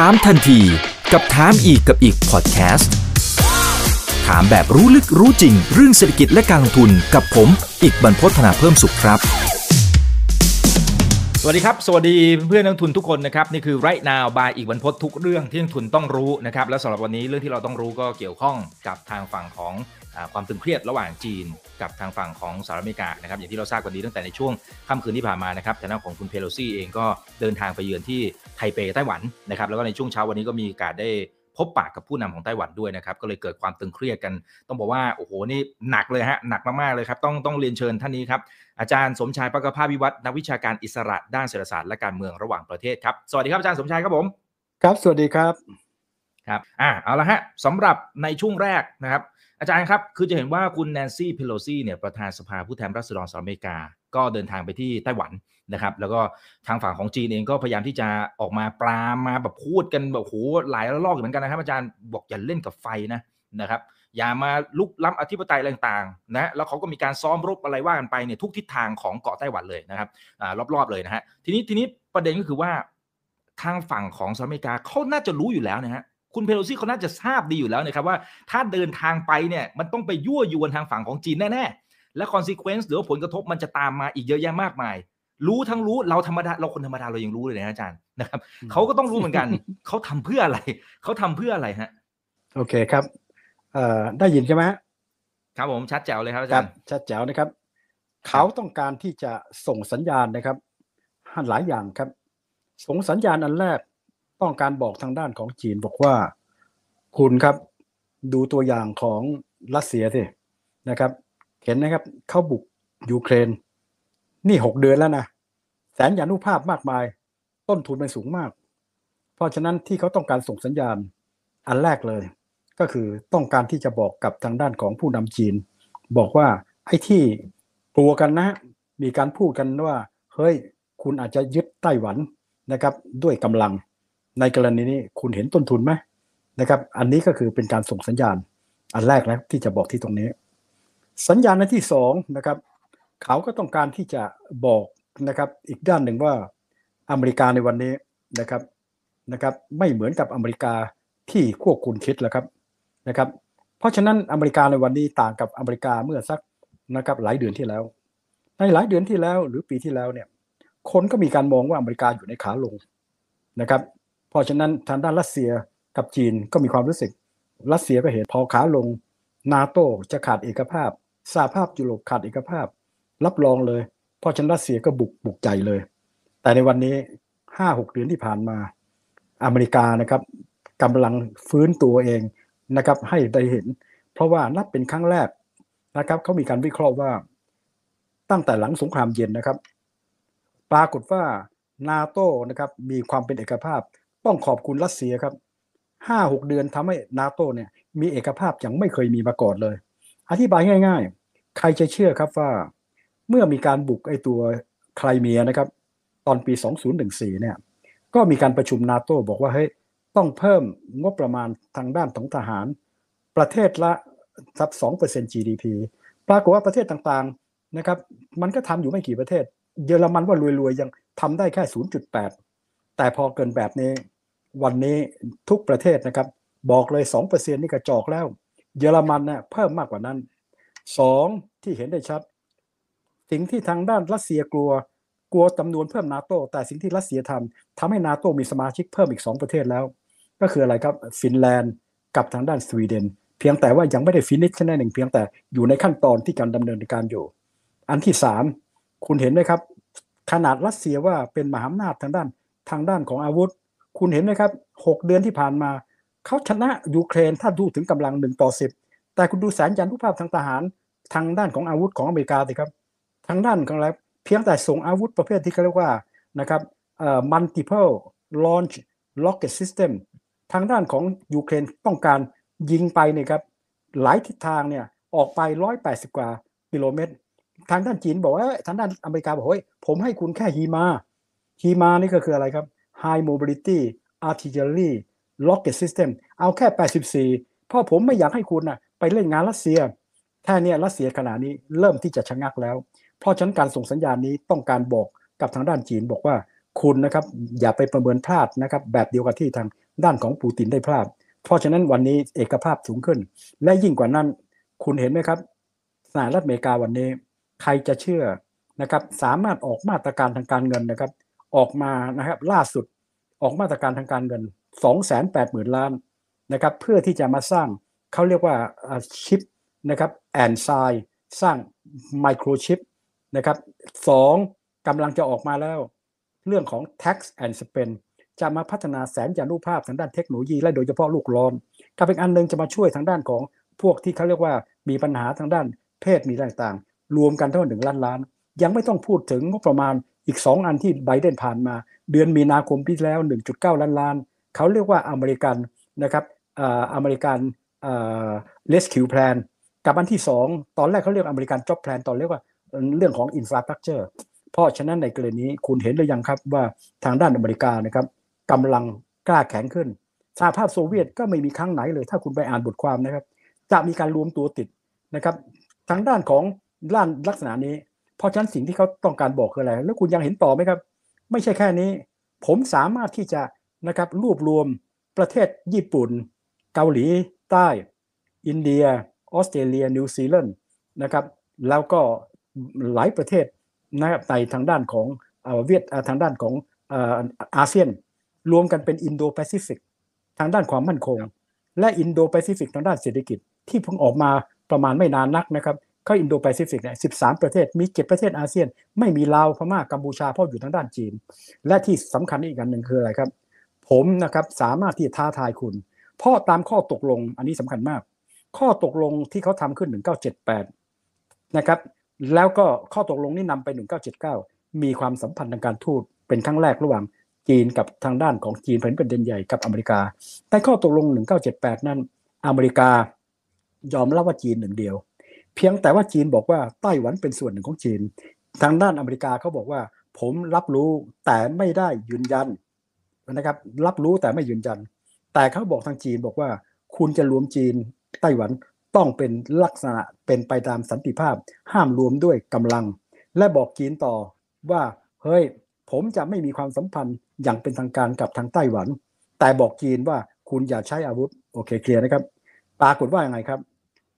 ถามทันทีกับถามอีกกับอีกพอดแคสต์ถามแบบรู้ลึกรู้จริง เรื่องเศรษฐกิจและการลงทุนกับผม อีกบรรพฒนาเพิ่มสุขครับ สวัสดีครับ สวัสดีเพื่อนนักทุนทุกคนนะครับ นี่คือไรนาวบายอีกบรรพททุกเรื่องที่นักทุนต้องรู้นะครับและสำหรับวันนี้เรื่องที่เราต้องรู้ก็เกี่ยวข้องกับทางฝั่งของอความตึงเครียดระหว่างจีน กับทางฝั่งของสหรัฐอเมริกานะครับอย่างที่เราทราบกันดีตั้งแต่ในช่วงค่ำคืนที่ผ่านมานะครับทางด้านของคุณเพโลซี่เองก็เดินทางไปเยือนที่ไทเปไต้หวันนะครับแล้วก็ในช่วงเช้าวันนี้ก็มีโอกาสได้พบปากกับผู้นำของไต้หวันด้วยนะครับ ก็เลยเกิดความตึงเครียดกัน ต้องบอกว่า โอ้โห นี่หนักเลยฮะ หนักมาก ๆ เลยครับ ต้องต้องเรียนเชิญท่านนี้ครับ อาจารย์สมชายปกภาพวิวัฒน์นักวิชาการอิสระด้านเศรษฐศาสตร์และการเมืองระหว่างประเทศครับ สวัสดีครับอาจารย์สมชายครับผม ครับ สวัสดีครับ ครับ อ่าเอาละฮะสำหรับในช่วงแรกนะครับ อาจารย์ครับ คือจะเห็นว่าคุณแนนซี่เพโลซี่เนี่ยประธานสภาผู้แทนราษฎรสหรัฐอเมริกา ก็เดินทางไปที่ไต้หวันนะครับ แล้วก็ทางฝั่งของจีนเองก็พยายามที่จะออกมาปรามมาแบบพูดกันแบบโหหลายระลอกเหมือนกันนะครับ อาจารย์บอกอย่าเล่นกับไฟนะนะครับ อย่ามาลุกล้ำอธิปไตยอะไรต่างๆนะแล้วเขาก็มีการซ้อมรบอะไรว่ากันไปเนี่ยทุกทิศทางของเกาะไต้หวันเลยนะครับรอบๆเลยนะฮะทีนี้ทีนี้ประเด็นก็คือว่าทางฝั่งของสหรัฐอเมริกาเขาน่าจะรู้อยู่แล้วนะฮะ คุณเพโลซี่เขาน่าจะทราบดีอยู่แล้วนะครับว่าถ้าเดินทางไปเนี่ยมันต้องไปยั่วยวนทางฝั่งของจีนแน่ๆ และ consequence หรือว่าผลกระทบมันจะตามมาอีกเยอะแยะมากมาย รู้ทั้งรู้เราธรรมดาเราคนธรรมดาเรายังรู้เลยนะอาจารย์นะครับเขาก็ต้องรู้เหมือนกันเขาทำเพื่ออะไรเขาทำเพื่ออะไรฮะโอเคครับเอ่อได้ยินใช่ไหมฮะครับผมชัดแจ๋วเลยครับอาคจารัรบย์ชัดแจ๋วนะครับ เขาต้องการที่จะส่งสัญญาณนะครับหลายอย่างครับ ส่งสัญญาณอันแรก ต้องการบอกทางด้านของจีนบอกว่า คุณครับดูตัวอย่างของรัสเซียสินะครับ เห็นนะครับเขาบุกยูเครน นี่หกเดือนแล้วนะแสนยานุภาพมากมาย ต้นทุนมันสูงมาก เพราะฉะนั้นที่เขาต้องการส่งสัญญาณอันแรกเลย ก็คือต้องการที่จะบอกกับทางด้านของผู้นำจีน บอกว่าไอ้ที่กลัวกันนะ มีการพูดกันว่า เฮ้ย คุณอาจจะยึดไต้หวันนะครับ ด้วยกำลัง ในกรณีนี้คุณเห็นต้นทุนไหมนะครับ อันนี้ก็คือเป็นการส่งสัญญาณ อันแรกแล้วที่จะบอกที่ตรงนี้ สัญญาณอันที่สองนะครับ เขาก็ต้องการที่จะบอกนะครับ อีกด้านหนึ่งว่าอเมริกาในวันนี้นะครับนะครับ ไม่เหมือนกับอเมริกาที่ควบคุณคิดแล้วครับนะครับ เพราะฉะนั้นอเมริกาในวันนี้ต่างกับอเมริกาเมื่อสักนะครับหลายเดือนที่แล้ว ในหลายเดือนที่แล้วหรือปีที่แล้วเนี่ยคนก็มีการมองว่าอเมริกาอยู่ในขาลงนะครับ เพราะฉะนั้นทางด้านรัสเซียกับจีนก็มีความรู้สึก รัสเซียก็เห็นพอขาลง นาโต้จะขาดเอกภาพสหภาพยุโรปขาดเอกภาพ รับรองเลย เพราะฉะนั้นรัสเซียก็บุกบุกใจเลย แต่ในวันนี้ห้าหกเดือนที่ผ่านมาอเมริกานะครับกำลังฟื้นตัวเองนะครับให้ได้เห็น เพราะว่านับเป็นครั้งแรกนะครับเขามีการวิเคราะห์ว่า ตั้งแต่หลังสงครามเย็นนะครับ ปรากฏว่านาโต้นะครับมีความเป็นเอกภาพ ต้องขอบคุณรัสเซียครับห้าหกเดือนทำให้นาโตเนี่ยมีเอกภาพอย่างไม่เคยมีมาก่อนเลย อธิบายง่าย ๆ ใครจะเชื่อครับว่า เมื่อมีการบุกไอตัวไครเมียนะครับ ตอนปี 2014เนี่ยก็มีการประชุมนาโตบอกว่าเฮ้ยต้องเพิ่มงบประมาณทางด้านของทหาร ประเทศละสัก2% GDP ปรากฏว่าประเทศต่างๆนะครับ มันก็ทำอยู่ไม่กี่ประเทศ เยอรมันว่ารวยๆ ยังทำได้แค่ 0.8 แต่พอเกินแบบนี้ วันนี้ทุกประเทศนะครับ บอกเลย2%นี่กระจอกแล้ว เยอรมันเนี่ยเพิ่มมากกว่านั้น 2 ที่เห็นได้ชัด สิ่งที่ทางด้านรัสเซียกลัวกลัวจำนวนเพิ่มนาโตแต่สิ่งที่รัสเซียทำทำให้นาโตมีสมาชิกเพิ่มอีก 2 ประเทศแล้ว ก็คืออะไรครับฟินแลนด์กับทางด้านสวีเดน เพียงแต่ว่ายังไม่ได้ฟินิชแค่นั้นเองเพียงแต่อยู่ในขั้นตอนที่การดำเนินการอยู่ อันที่สามคุณเห็นไหมครับ ขนาดรัสเซียว่าเป็นมหาอำนาจทางด้านทางด้านของอาวุธ คุณเห็นไหมครับหกเดือนที่ผ่านมา เขาชนะยูเครนถ้าดูถึงกำลังหนึ่งต่อสิบแต่คุณดูแสนยานุภาพทางทหาร ทางด้านของอาวุธของอเมริกาสิครับ ทางด้านของอะไรเพียงแต่ส่งอาวุธประเภทที่เขาเรียกว่านะครับเอ่อ multiple launch rocket system ทางด้านของยูเครนต้องการยิงไปเนี่ยครับหลายทิศทางเนี่ยออกไป 180 กว่ากิโลเมตร ทางด้านจีนบอกว่าทางด้านอเมริกาบอกเฮ้ยผมให้คุณแค่ฮีมาฮีมานี่ก็คืออะไรครับ High Mobility Artillery Rocket System เอาแค่ 84 เพราะผมไม่อยากให้คุณนะไปเล่นงานรัสเซีย แค่เนี้ยรัสเซียขณะนี้เริ่มที่จะชะงักแล้ว เพราะฉะนั้นการส่งสัญญาณนี้ต้องการบอกกับทางด้านจีนบอกว่าคุณนะครับอย่าไปประเมินพลาดนะครับแบบเดียวกับที่ทางด้านของปูตินได้พลาด เพราะฉะนั้นวันนี้เอกภาพสูงขึ้น และยิ่งกว่านั้น คุณเห็นไหมครับสหรัฐอเมริกาวันนี้ ใครจะเชื่อนะครับสามารถออกมาตรการทางการเงินนะครับ ออกมานะครับล่าสุดออกมาตรการทางการเงิน 2 8 0 0 0 0 ล้านนะครับเพื่อที่จะมาสร้างเขาเรียกว่าชิปนะครับแอนไซสร้างไมโครชิปนะครับสองกำลังจะออกมาแล้ว เรื่องของ tax and spend จะมาพัฒนาแสนยานุภาพทางด้านเทคโนโลยีและโดยเฉพาะลูกร้อนกับอีกอันหนึ่งจะมาช่วยทางด้านของพวกที่เขาเรียกว่ามีปัญหาทางด้านเพศมีต่างๆ รวมกันทั้งหมดหนึ่งล้านล้าน ยังไม่ต้องพูดถึงงบประมาณ อีก 2 อันที่ไบเดนผ่านมา เดือนมีนาคมปีแล้ว 1.9 ล้านล้าน เขาเรียกว่าอเมริกันนะครับ American Rescue Plan กับอันที่ 2 ตอนแรกเขาเรียก American Jobs Plan ตอนเรียกว่าเรื่องของ infrastructure เพราะฉะนั้นในกรณีนี้คุณเห็นหรือยังครับว่าทางด้านอเมริกานะครับกำลังกล้าแข็งขึ้นสหภาพโซเวียตก็ไม่มีครั้งไหนเลย ถ้าคุณไปอ่านบทความนะครับ จะมีการรวมตัวติดนะครับ ทางด้านของด้านลักษณะนี้ เพราะฉะนั้นสิ่งที่เขาต้องการบอกคืออะไร แล้วคุณยังเห็นต่อไหมครับ ไม่ใช่แค่นี้ ผมสามารถที่จะนะครับรวบรวมประเทศญี่ปุ่น เกาหลีใต้ อินเดีย ออสเตรเลีย นิวซีแลนด์นะครับแล้วก็หลายประเทศนะครับในทางด้านของเวียดทางด้านของอาเซียน รวมกันเป็นอินโดแปซิฟิกทางด้านความมั่นคง และอินโดแปซิฟิกทางด้านเศรษฐกิจที่เพิ่งออกมาประมาณไม่นานนักนะครับ เขาอินโดแปซิฟิกเนี่ยสิบประเทศมีเจ็ดประเทศอาเซียน ไม่มีลาวพม่ากัมพูชาเพราะอยู่ทางด้านจีน และที่สำคัญอีกอันหนึ่งคืออะไรครับ ผมนะครับสามารถที่จะท้าทายคุณเพราะตามข้อตกลงอันนี้สำคัญมาก ข้อตกลงที่เขาทำขึ้น 1978 นะครับ แล้วก็ข้อตกลงนี้นำไป 1979 มีความสัมพันธ์ทางการทูตเป็นครั้งแรกระหว่างจีนกับทางด้านของจีนเป็นประเด็นใหญ่กับอเมริกา แต่ข้อตกลง 1978 นั้นอเมริกายอมรับว่าจีนหนึ่งเดียว เพียงแต่ว่าจีนบอกว่าไต้หวันเป็นส่วนหนึ่งของจีน ทางด้านอเมริกาเขาบอกว่า ผมรับรู้แต่ไม่ได้ยืนยันนะครับ รับรู้แต่ไม่ยืนยัน แต่เขาบอกทางจีนบอกว่า คุณจะรวมจีนไต้หวันต้องเป็นลักษณะเป็นไปตามสันติภาพ ห้ามรวมด้วยกำลัง และบอกจีนต่อว่าเฮ้ยผมจะไม่มีความสัมพันธ์อย่างเป็นทางการกับทางไต้หวัน แต่บอกจีนว่าคุณอย่าใช้อาวุธโอเคเคลียร์นะครับ ปรากฏว่ายังไงครับ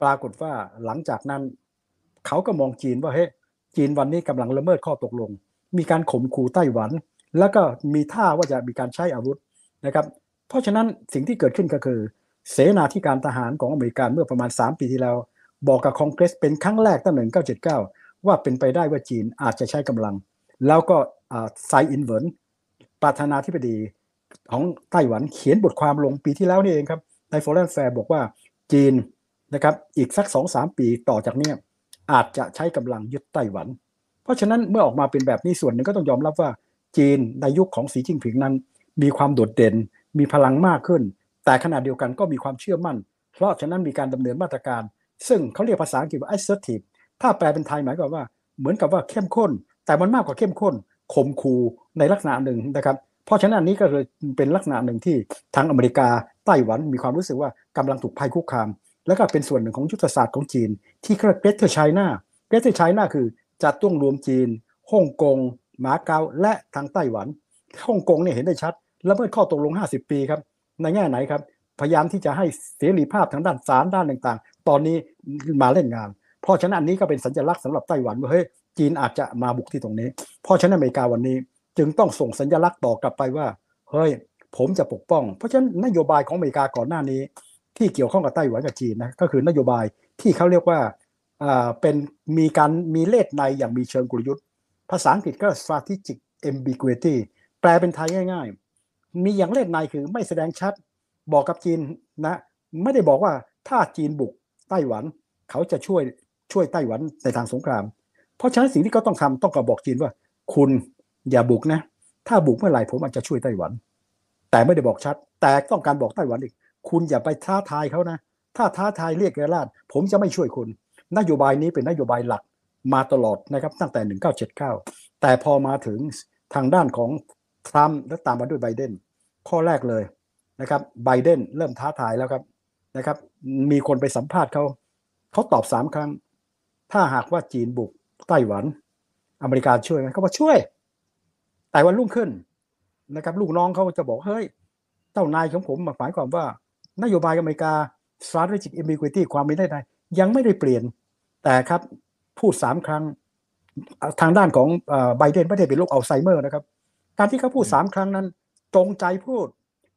ปรากฏว่าหลังจากนั้น เขาก็มองจีนว่าเฮ้ยจีนวันนี้กำลังละเมิดข้อตกลง มีการข่มขู่ไต้หวัน แล้วก็มีท่าว่าจะมีการใช้อาวุธนะครับ เพราะฉะนั้นสิ่งที่เกิดขึ้นก็คือ เสนาธิการทหารของอเมริกาเมื่อประมาณ 3 ปีที่แล้ว บอกกับคอนเกรสเป็นครั้งแรกตั้ง1979 ว่าเป็นไปได้ว่าจีนอาจจะใช้กำลัง แล้วก็ไช่อิงเหวินประธานาธิบดีของไต้หวันเขียนบทความลงปีที่แล้วนี่เองครับใน Foreign Affairs บอกว่าจีน นะครับอีกสักสองสามปีต่อจากนี้อาจจะใช้กำลังยึดไต้หวัน เพราะฉะนั้นเมื่อออกมาเป็นแบบนี้ส่วนหนึ่งก็ต้องยอมรับว่าจีนในยุคของสีจิ้นผิงนั้น มีความโดดเด่น มีพลังมากขึ้น แต่ขณะเดียวกันก็มีความเชื่อมั่น เพราะฉะนั้นมีการดำเนินมาตรการ ซึ่งเขาเรียกภาษาอังกฤษว่า assertive ถ้าแปลเป็นไทยหมายความว่าเหมือนกับว่าเข้มข้น แต่มันมากกว่าเข้มข้นข่มขู่ในลักษณะหนึ่งนะครับเพราะฉะนั้นนี้ก็เลยเป็นลักษณะหนึ่งที่ทางอเมริกาไต้หวันมีความรู้สึกว่ากำลังถูกภัยคุกคาม แล้วก็เป็นส่วนหนึ่งของยุทธศาสตร์ของจีน ที่เรียก Greater China Greater China คือจะต้องรวมจีนฮ่องกงมาเก๊าและทางไต้หวันฮ่องกงเนี่ยเห็นได้ชัดและเมื่อข้อตกลง 50 ปีครับในแง่ไหนครับ พยายามที่จะให้เสรีภาพทางด้านสารด้านต่างๆ ตอนนี้มาเล่นงาน เพราะฉะนั้นอันนี้ก็เป็นสัญลักษณ์สำหรับไต้หวันว่าเฮ้ยจีนอาจจะมาบุกที่ตรงนี้ เพราะฉะนั้นอเมริกาวันนี้จึงต้องส่งสัญลักษณ์ต่อกลับไปว่าเฮ้ยผมจะปกป้อง เพราะฉะนั้นนโยบายของอเมริกาก่อนหน้านี้ ที่เกี่ยวข้องกับไต้หวันกับจีนนะก็คือนโยบายที่เขาเรียกว่าเป็นมีการมีเลขในอย่างมีเชิงกลยุทธ์ ภาษาอังกฤษก็ strategic ambiguity แปลเป็นไทยง่ายๆ มีอย่างเลขในคือไม่แสดงชัดบอกกับจีนนะไม่ได้บอกว่าถ้าจีนบุกไต้หวัน เขาจะช่วยช่วยไต้หวันในทางสงคราม เพราะฉะนั้นสิ่งที่เขาต้องทำต้องกระบอกจีนว่า คุณอย่าบุกนะ ถ้าบุกเมื่อไหร่ผมอาจจะช่วยไต้หวัน แต่ไม่ได้บอกชัด แต่ต้องการบอกไต้หวันอีก คุณอย่าไปท้าทายเขานะ ถ้าท้าทายเรียกเรลาดผมจะไม่ช่วยคุณ นโยบายนี้เป็นนโยบายหลักมาตลอดนะครับตั้งแต่ 1979 แต่พอมาถึงทางด้านของทรัมป์และตามมาด้วยไบเดนข้อแรกเลยนะครับไบเดนเริ่มท้าทายแล้วครับนะครับมีคนไปสัมภาษณ์เขาเขาตอบสามครั้ง ถ้าหากว่าจีนบุกไต้หวัน อเมริกาช่วยไหมเขาบอกช่วยแแต่วันรุ่งขึ้นนะครับ ลูกน้องเขาจะบอกเฮ้ยเจ้านายของผมหมายความว่า นโยบายอเมริกา strategic ambiguity ความไม่ได้ใดยังไม่ได้เปลี่ยน แต่ครับพูดสามครั้งทางด้านของไบเดนไม่ได้เป็นโรคอัลไซเมอร์นะครับ การที่เขาพูดสามครั้งนั้น ตรงใจพูด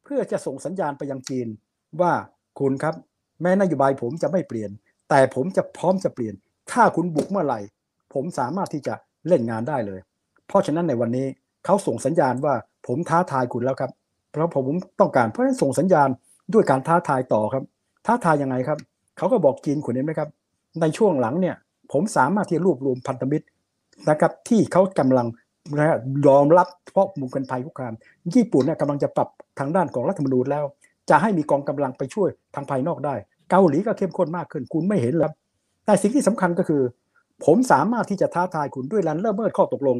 เพื่อจะส่งสัญญาณไปยังจีน ว่าคุณครับ แม้นโยบายผมจะไม่เปลี่ยน แต่ผมจะพร้อมจะเปลี่ยน ถ้าคุณบุกเมื่อไหร่ ผมสามารถที่จะเล่นงานได้เลย เพราะฉะนั้นในวันนี้เขาส่งสัญญาณว่าผมท้าทายคุณแล้วครับ เพราะผมต้องการเพราะฉะนั้นส่งสัญญาณ ด้วยการท้าทายต่อครับ ท้าทายยังไงครับ เขาก็บอกจีนคุณเห็นไหมครับ ในช่วงหลังเนี่ย ผมสามารถที่จะรวบรวมพันธมิตรนะครับ ที่เขากำลังยอมรับเพราะมุมกันภัยคุกคาม ญี่ปุ่นเนี่ยกำลังจะปรับทางด้านของรัฐธรรมนูญแล้ว จะให้มีกองกำลังไปช่วยทางภายนอกได้ เกาหลีก็เข้มข้นมากขึ้น คุณไม่เห็นแล้วแต่สิ่งที่สำคัญก็คือ ผมสามารถที่จะท้าทายคุณด้วยรันละเมิดข้อตกลง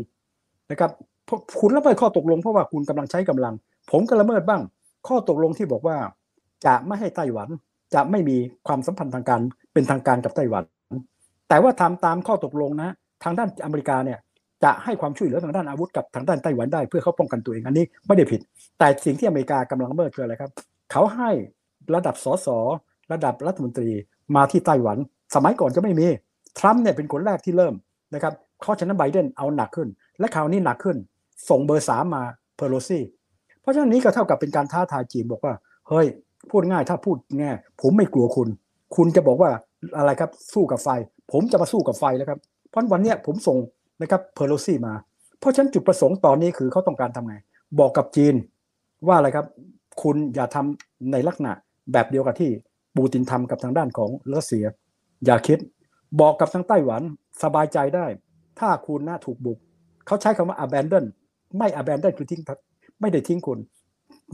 นะครับคุณละเมิดข้อตกลงเพราะว่าคุณกำลังใช้กำลัง ผมก็ละเมิดบ้าง ข้อตกลงที่บอกว่า จะไม่ให้ไต้หวัน จะไม่มีความสัมพันธ์ทางการเป็นทางการกับไต้หวัน แต่ว่าทำตามข้อตกลงนะ ทางด้านอเมริกาเนี่ยจะให้ความช่วยเหลือทางด้านอาวุธกับทางด้านไต้หวันได้เพื่อเขาป้องกันตัวเองอันนี้ไม่ได้ผิด แต่สิ่งที่อเมริกากำลังละเมิดคืออะไรครับ เขาให้ระดับสสระดับรัฐมนตรีมาที่ไต้หวัน สมัยก่อนจะไม่มีทรัมป์เนี่ยเป็นคนแรกที่เริ่มนะครับเพราะฉะนั้นไบเดนเอาหนักขึ้น และคราวนี้หนักขึ้น ส่งเบอร์สามมาเพอร์ลซี่เพราะฉะนั้นนี้ก็เท่ากับเป็นการท้าทายจีนบอกว่า เฮ้ย พูดง่ายถ้าพูดง่ายผมไม่กลัวคุณ คุณจะบอกว่าอะไรครับสู้กับไฟ ผมจะมาสู้กับไฟแล้วครับ เพราะวันนี้ผมส่งนะครับเพอร์โลซี่มา เพราะฉะนั้นจุดประสงค์ตอนนี้คือเขาต้องการทำไง บอกกับจีนว่าอะไรครับ คุณอย่าทำในลักษณะแบบเดียวกับที่ปูตินทำกับทางด้านของรัสเซีย อย่าคิด บอกกับทางไต้หวันสบายใจได้ ถ้าคุณน่าถูกบุก เขาใช้คำว่า abandon ไม่ abandon คือทิ้งไม่ได้ทิ้งคุณ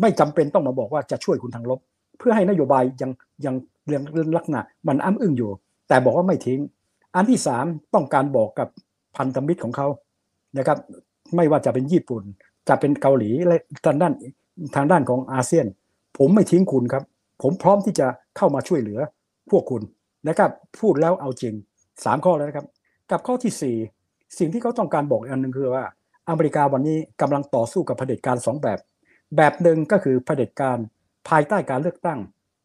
ไม่จำเป็นต้องมาบอกว่าจะช่วยคุณทางลบ เพื่อให้นโยบายยังยังเรื่องลักษณะมันอ้ำอึ้งอยู่ แต่บอกว่าไม่ทิ้ง อันที่สามต้องการบอกกับพันธมิตรของเขานะครับ ไม่ว่าจะเป็นญี่ปุ่น จะเป็นเกาหลีและทางด้านทางด้านของอาเซียน ผมไม่ทิ้งคุณครับ ผมพร้อมที่จะเข้ามาช่วยเหลือพวกคุณนะครับ พูดแล้วเอาจริงสามข้อแล้วนะครับ กับข้อที่สี่สิ่งที่เขาต้องการบอกอันหนึ่งคือว่า อเมริกาวันนี้กำลังต่อสู้กับเผด็จการสองแบบ แบบหนึ่งก็คือเผด็จการ ภายใต้การเลือกตั้ง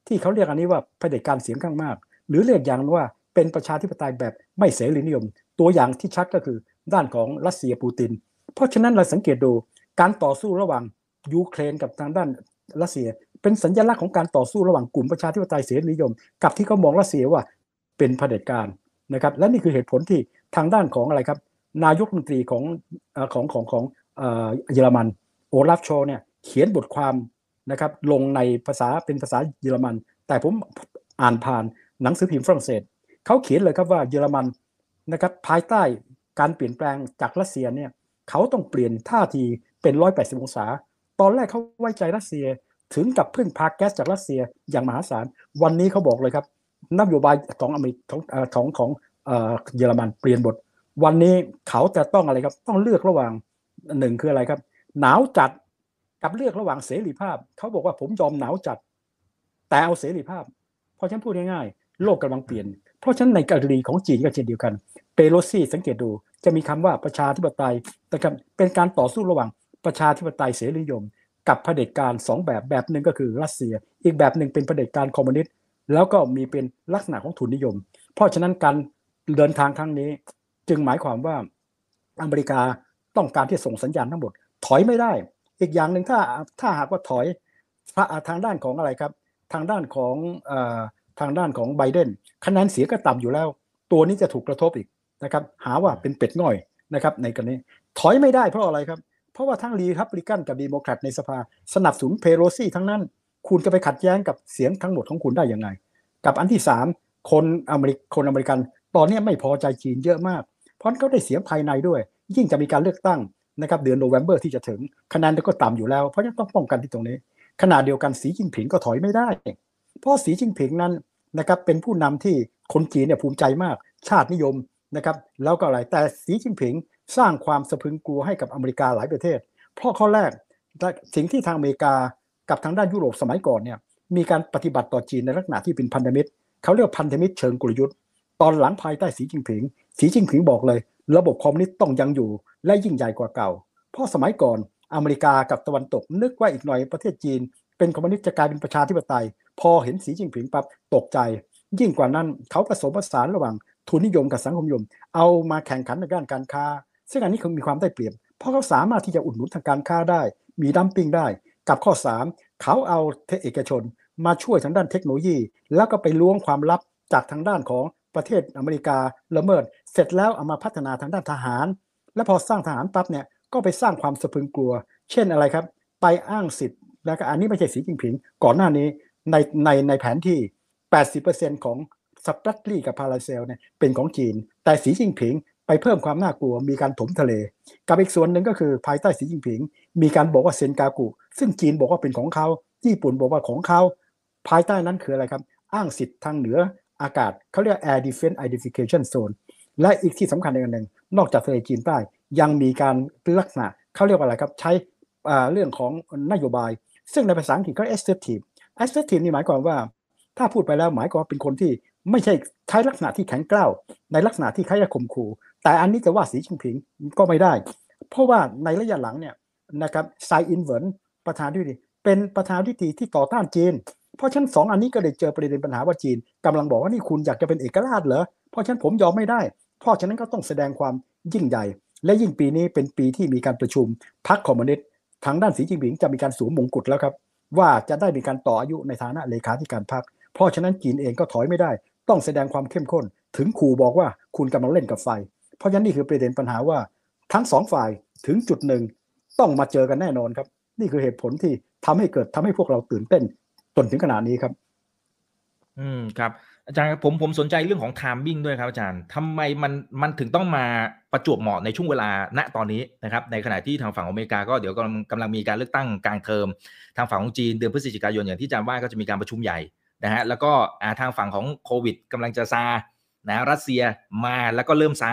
ที่เขาเรียกอันนี้ว่าเผด็จการเสียงข้างมาก หรือเรียกอย่างว่าเป็นประชาธิปไตยแบบไม่เสรีนิยม ตัวอย่างที่ชัดก็คือด้านของรัสเซียปูติน เพราะฉะนั้นเราสังเกตดูการต่อสู้ระหว่างยูเครนกับทางด้านรัสเซีย เป็นสัญลักษณ์ของการต่อสู้ระหว่างกลุ่มประชาธิปไตยเสรีนิยม กับที่เขามองรัสเซียว่าเป็นเผด็จการนะครับและนี่คือเหตุผลที่ทางด้านของอะไรครับ นายกรัฐมนตรีของของของของเยอรมันโอลาฟโชเนี่ยเขียนบทความ นะครับลงในภาษาเป็นภาษาเยอรมัน แต่ผมอ่านผ่านหนังสือพิมพ์ฝรั่งเศสเขาเขียนเลยครับว่าเยอรมันนะครับภายใต้การเปลี่ยนแปลงจากรัสเซียเนี่ยเขาต้องเปลี่ยนท่าทีเป็น 180 องศา ตอนแรกเขาไว้ใจรัสเซียถึงกับพึ่งพาแก๊สจากรัสเซียอย่างมหาศาล วันนี้เขาบอกเลยครับนโยบายของอเมริกของของของเยอรมันเปลี่ยนบท วันนี้เขาจะต้องอะไรครับ ต้องเลือกระหว่างหนึ่งคืออะไรครับ หนาวจัด กับเลือกระหว่างเสรีภาพ เขาบอกว่าผมยอมหนาวจัด แต่เอาเสรีภาพ เพราะฉันพูดง่ายๆ โลกกำลังเปลี่ยน เพราะฉะนั้นในกรณีของจีนก็เช่นเดียวกัน เปโลซี่สังเกตดูจะมีคำว่าประชาธิปไตยนะครับเป็นการต่อสู้ระหว่างประชาธิปไตยเสรีนิยม กับเผด็จการสองแบบแบบหนึ่งก็คือรัสเซีย อีกแบบหนึ่งเป็นเผด็จการคอมมิวนิสต์แล้วก็มีเป็นลักษณะของทุนนิยม เพราะฉะนั้นการเดินทางครั้งนี้ จึงหมายความว่าอเมริกาต้องการที่ส่งสัญญาณทั้งหมดถอยไม่ได้ อีกอย่างหนึ่งถ้าถ้าหากว่าถอยทางด้านของอะไรครับ ทางด้านของทางด้านของไบเดนคะแนนเสียงก็ต่ำอยู่แล้ว ตัวนี้จะถูกกระทบอีกนะครับ หาว่าเป็นเป็ดง่อยนะครับ ในกรณีถอยไม่ได้เพราะอะไรครับ เพราะว่าทั้งรีพับลิกันกับดีโมแครตในสภา สนับสนุนเพโลซี่ทั้งนั้น คุณจะไปขัดแย้งกับเสียงทั้งหมดของคุณได้ยังไง กับอันที่สามคนอเมริกคนอเมริกัน ตอนนี้ไม่พอใจจีนเยอะมาก เพราะเขาได้เสียงภายในด้วย ยิ่งจะมีการเลือกตั้ง นะครับเดือนโนเวม ber ที่จะถึงคะแนนก็ต่ำอยู่แล้ว เพราะฉะนั้นต้องป้องกันที่ตรงนี้ขณะเดียวกันสีจิ้งผิงก็ถอยไม่ได้ เพราะสีจิ้งผิงนั้นนะครับเป็นผู้นำที่คนจีนเนี่ยภูมิใจมาก ชาตินิยมนะครับแล้วก็อะไรแต่สีจิ้นผิงสร้างความสะพึงกลัวให้กับอเมริกาหลายประเทศ เพราะข้อแรกสิ่งที่ทางอเมริกากับทางด้านยุโรปสมัยก่อนเนี่ยมีการปฏิบัติต่อจีนในลักษณะที่เป็นพันธมิตรเขาเรียกพันธมิตรเชิงกลยุทธ์ ตอนหลังภายใต้สีจิ้นผิง สีจิ้นผิงบอกเลย ระบบคอมมิวนิสต์ต้องยังอยู่และยิ่งใหญ่กว่าเก่า เพราะสมัยก่อนอเมริกากับตะวันตก นึกว่าอีกหน่อยประเทศจีน เป็นคอมมิวนิสต์จะกลายเป็นประชาธิปไตย พอเห็นสีจิ้งผิงปั๊บตกใจ ยิ่งกว่านั้นเขาผสมผสานระหว่างทุนนิยมกับสังคมนิยม เอามาแข่งขันในด้านการค้า ซึ่งอันนี้คงมีความได้เปรียบ เพราะเขาสามารถที่จะอุดหนุนทางการค้าได้ มีดัมปิ้งได้ กับข้อ 3 เขาเอาเอกชน มาช่วยทางด้านเทคโนโลยี แล้วก็ไปล้วงความลับจากทางด้านของ ประเทศอเมริกาละเมิด เสร็จแล้วเอามาพัฒนาทางด้านทหาร และพอสร้างทหารปั๊บเนี่ยก็ไปสร้างความสะพรึงกลัว เช่นอะไรครับ ไปอ้างสิทธิ์แล้วก็อันนี้ไม่ใช่สีจิ้งผิง ก่อนหน้านี้ในในในแผนที่ 80%ของสปรัตลีกับพาราเซลเนี่ยเป็นของจีน แต่สีจิ้งผิงไปเพิ่มความน่ากลัวมีการถมทะเล กับอีกส่วนหนึ่งก็คือภายใต้สีจิ้งผิง มีการบอกว่าเซนกากุ ซึ่งจีนบอกว่าเป็นของเขา ญี่ปุ่นบอกว่าของเขา ภายใต้นั้นคืออะไรครับ อ้างสิทธิ์ทางเหนือ อากาศเขาเรียก air defense identification zone และอีกที่สำคัญอีกอันหนึ่งนอกจากทะเลจีนใต้ยังมีการลักษณะเขาเรียกว่าอะไรครับใช้เรื่องของนโยบาย ซึ่งในภาษาอังกฤษก็ assertive assertive นี่หมายความว่า ถ้าพูดไปแล้วหมายความว่าเป็นคนที่ไม่ใช่ใช้ลักษณะที่แข็งกร้าวในลักษณะที่คล้ายจะข่มขู่แต่อันนี้จะว่าสีจิ้งผิงก็ไม่ได้ เพราะว่าในระยะหลังเนี่ยนะครับไช่อิงเหวินประธานาธิบดีเป็นประธานาธิบดีที่ต่อต้านจีน เพราะฉะนั้นสองอันนี้ก็เลยเจอประเด็นปัญหาว่าจีนกำลังบอกว่านี่คุณอยากจะเป็นเอกราชเหรอเพราะฉะนั้นผมยอมไม่ได้ เพราะฉะนั้นก็ต้องแสดงความยิ่งใหญ่ และยิ่งปีนี้เป็นปีที่มีการประชุมพรรคคอมมิวนิสต์ทางด้านสีจิ้งผิงจะมีการสวมมงกุฎแล้วครับ ว่าจะได้มีการต่ออายุในฐานะเลขาธิการพรรคเพราะฉะนั้นจีนเองก็ถอยไม่ได้ ต้องแสดงความเข้มข้น ถึงขู่บอกว่าคุณกำลังเล่นกับไฟ เพราะฉะนั้นนี่คือประเด็นปัญหาว่า ทั้งสองฝ่ายถึงจุดหนึ่งต้องมาเจอกันแน่นอนครับ นี่คือเหตุผลที่ทำให้เกิดทำให้พวกเราตื่นเต้น จนถึงขนาดนี้ครับ อืมครับ อาจารย์ผมผมสนใจเรื่องของไทมิ่งด้วยครับอาจารย์ทำไมมันมันถึงต้องมาประจวบเหมาะในช่วงเวลาณตอนนี้นะครับ ในขณะที่ทางฝั่งอเมริกาก็เดี๋ยวกำลังกำลังมีการเลือกตั้งกลางเทอม ทางฝั่งของจีนเดือนพฤศจิกายนอย่างที่อาจารย์ว่าก็จะมีการประชุมใหญ่นะฮะแล้วก็ทางฝั่งของโควิดกำลังจะซานะรัสเซียมาแล้วก็เริ่มซา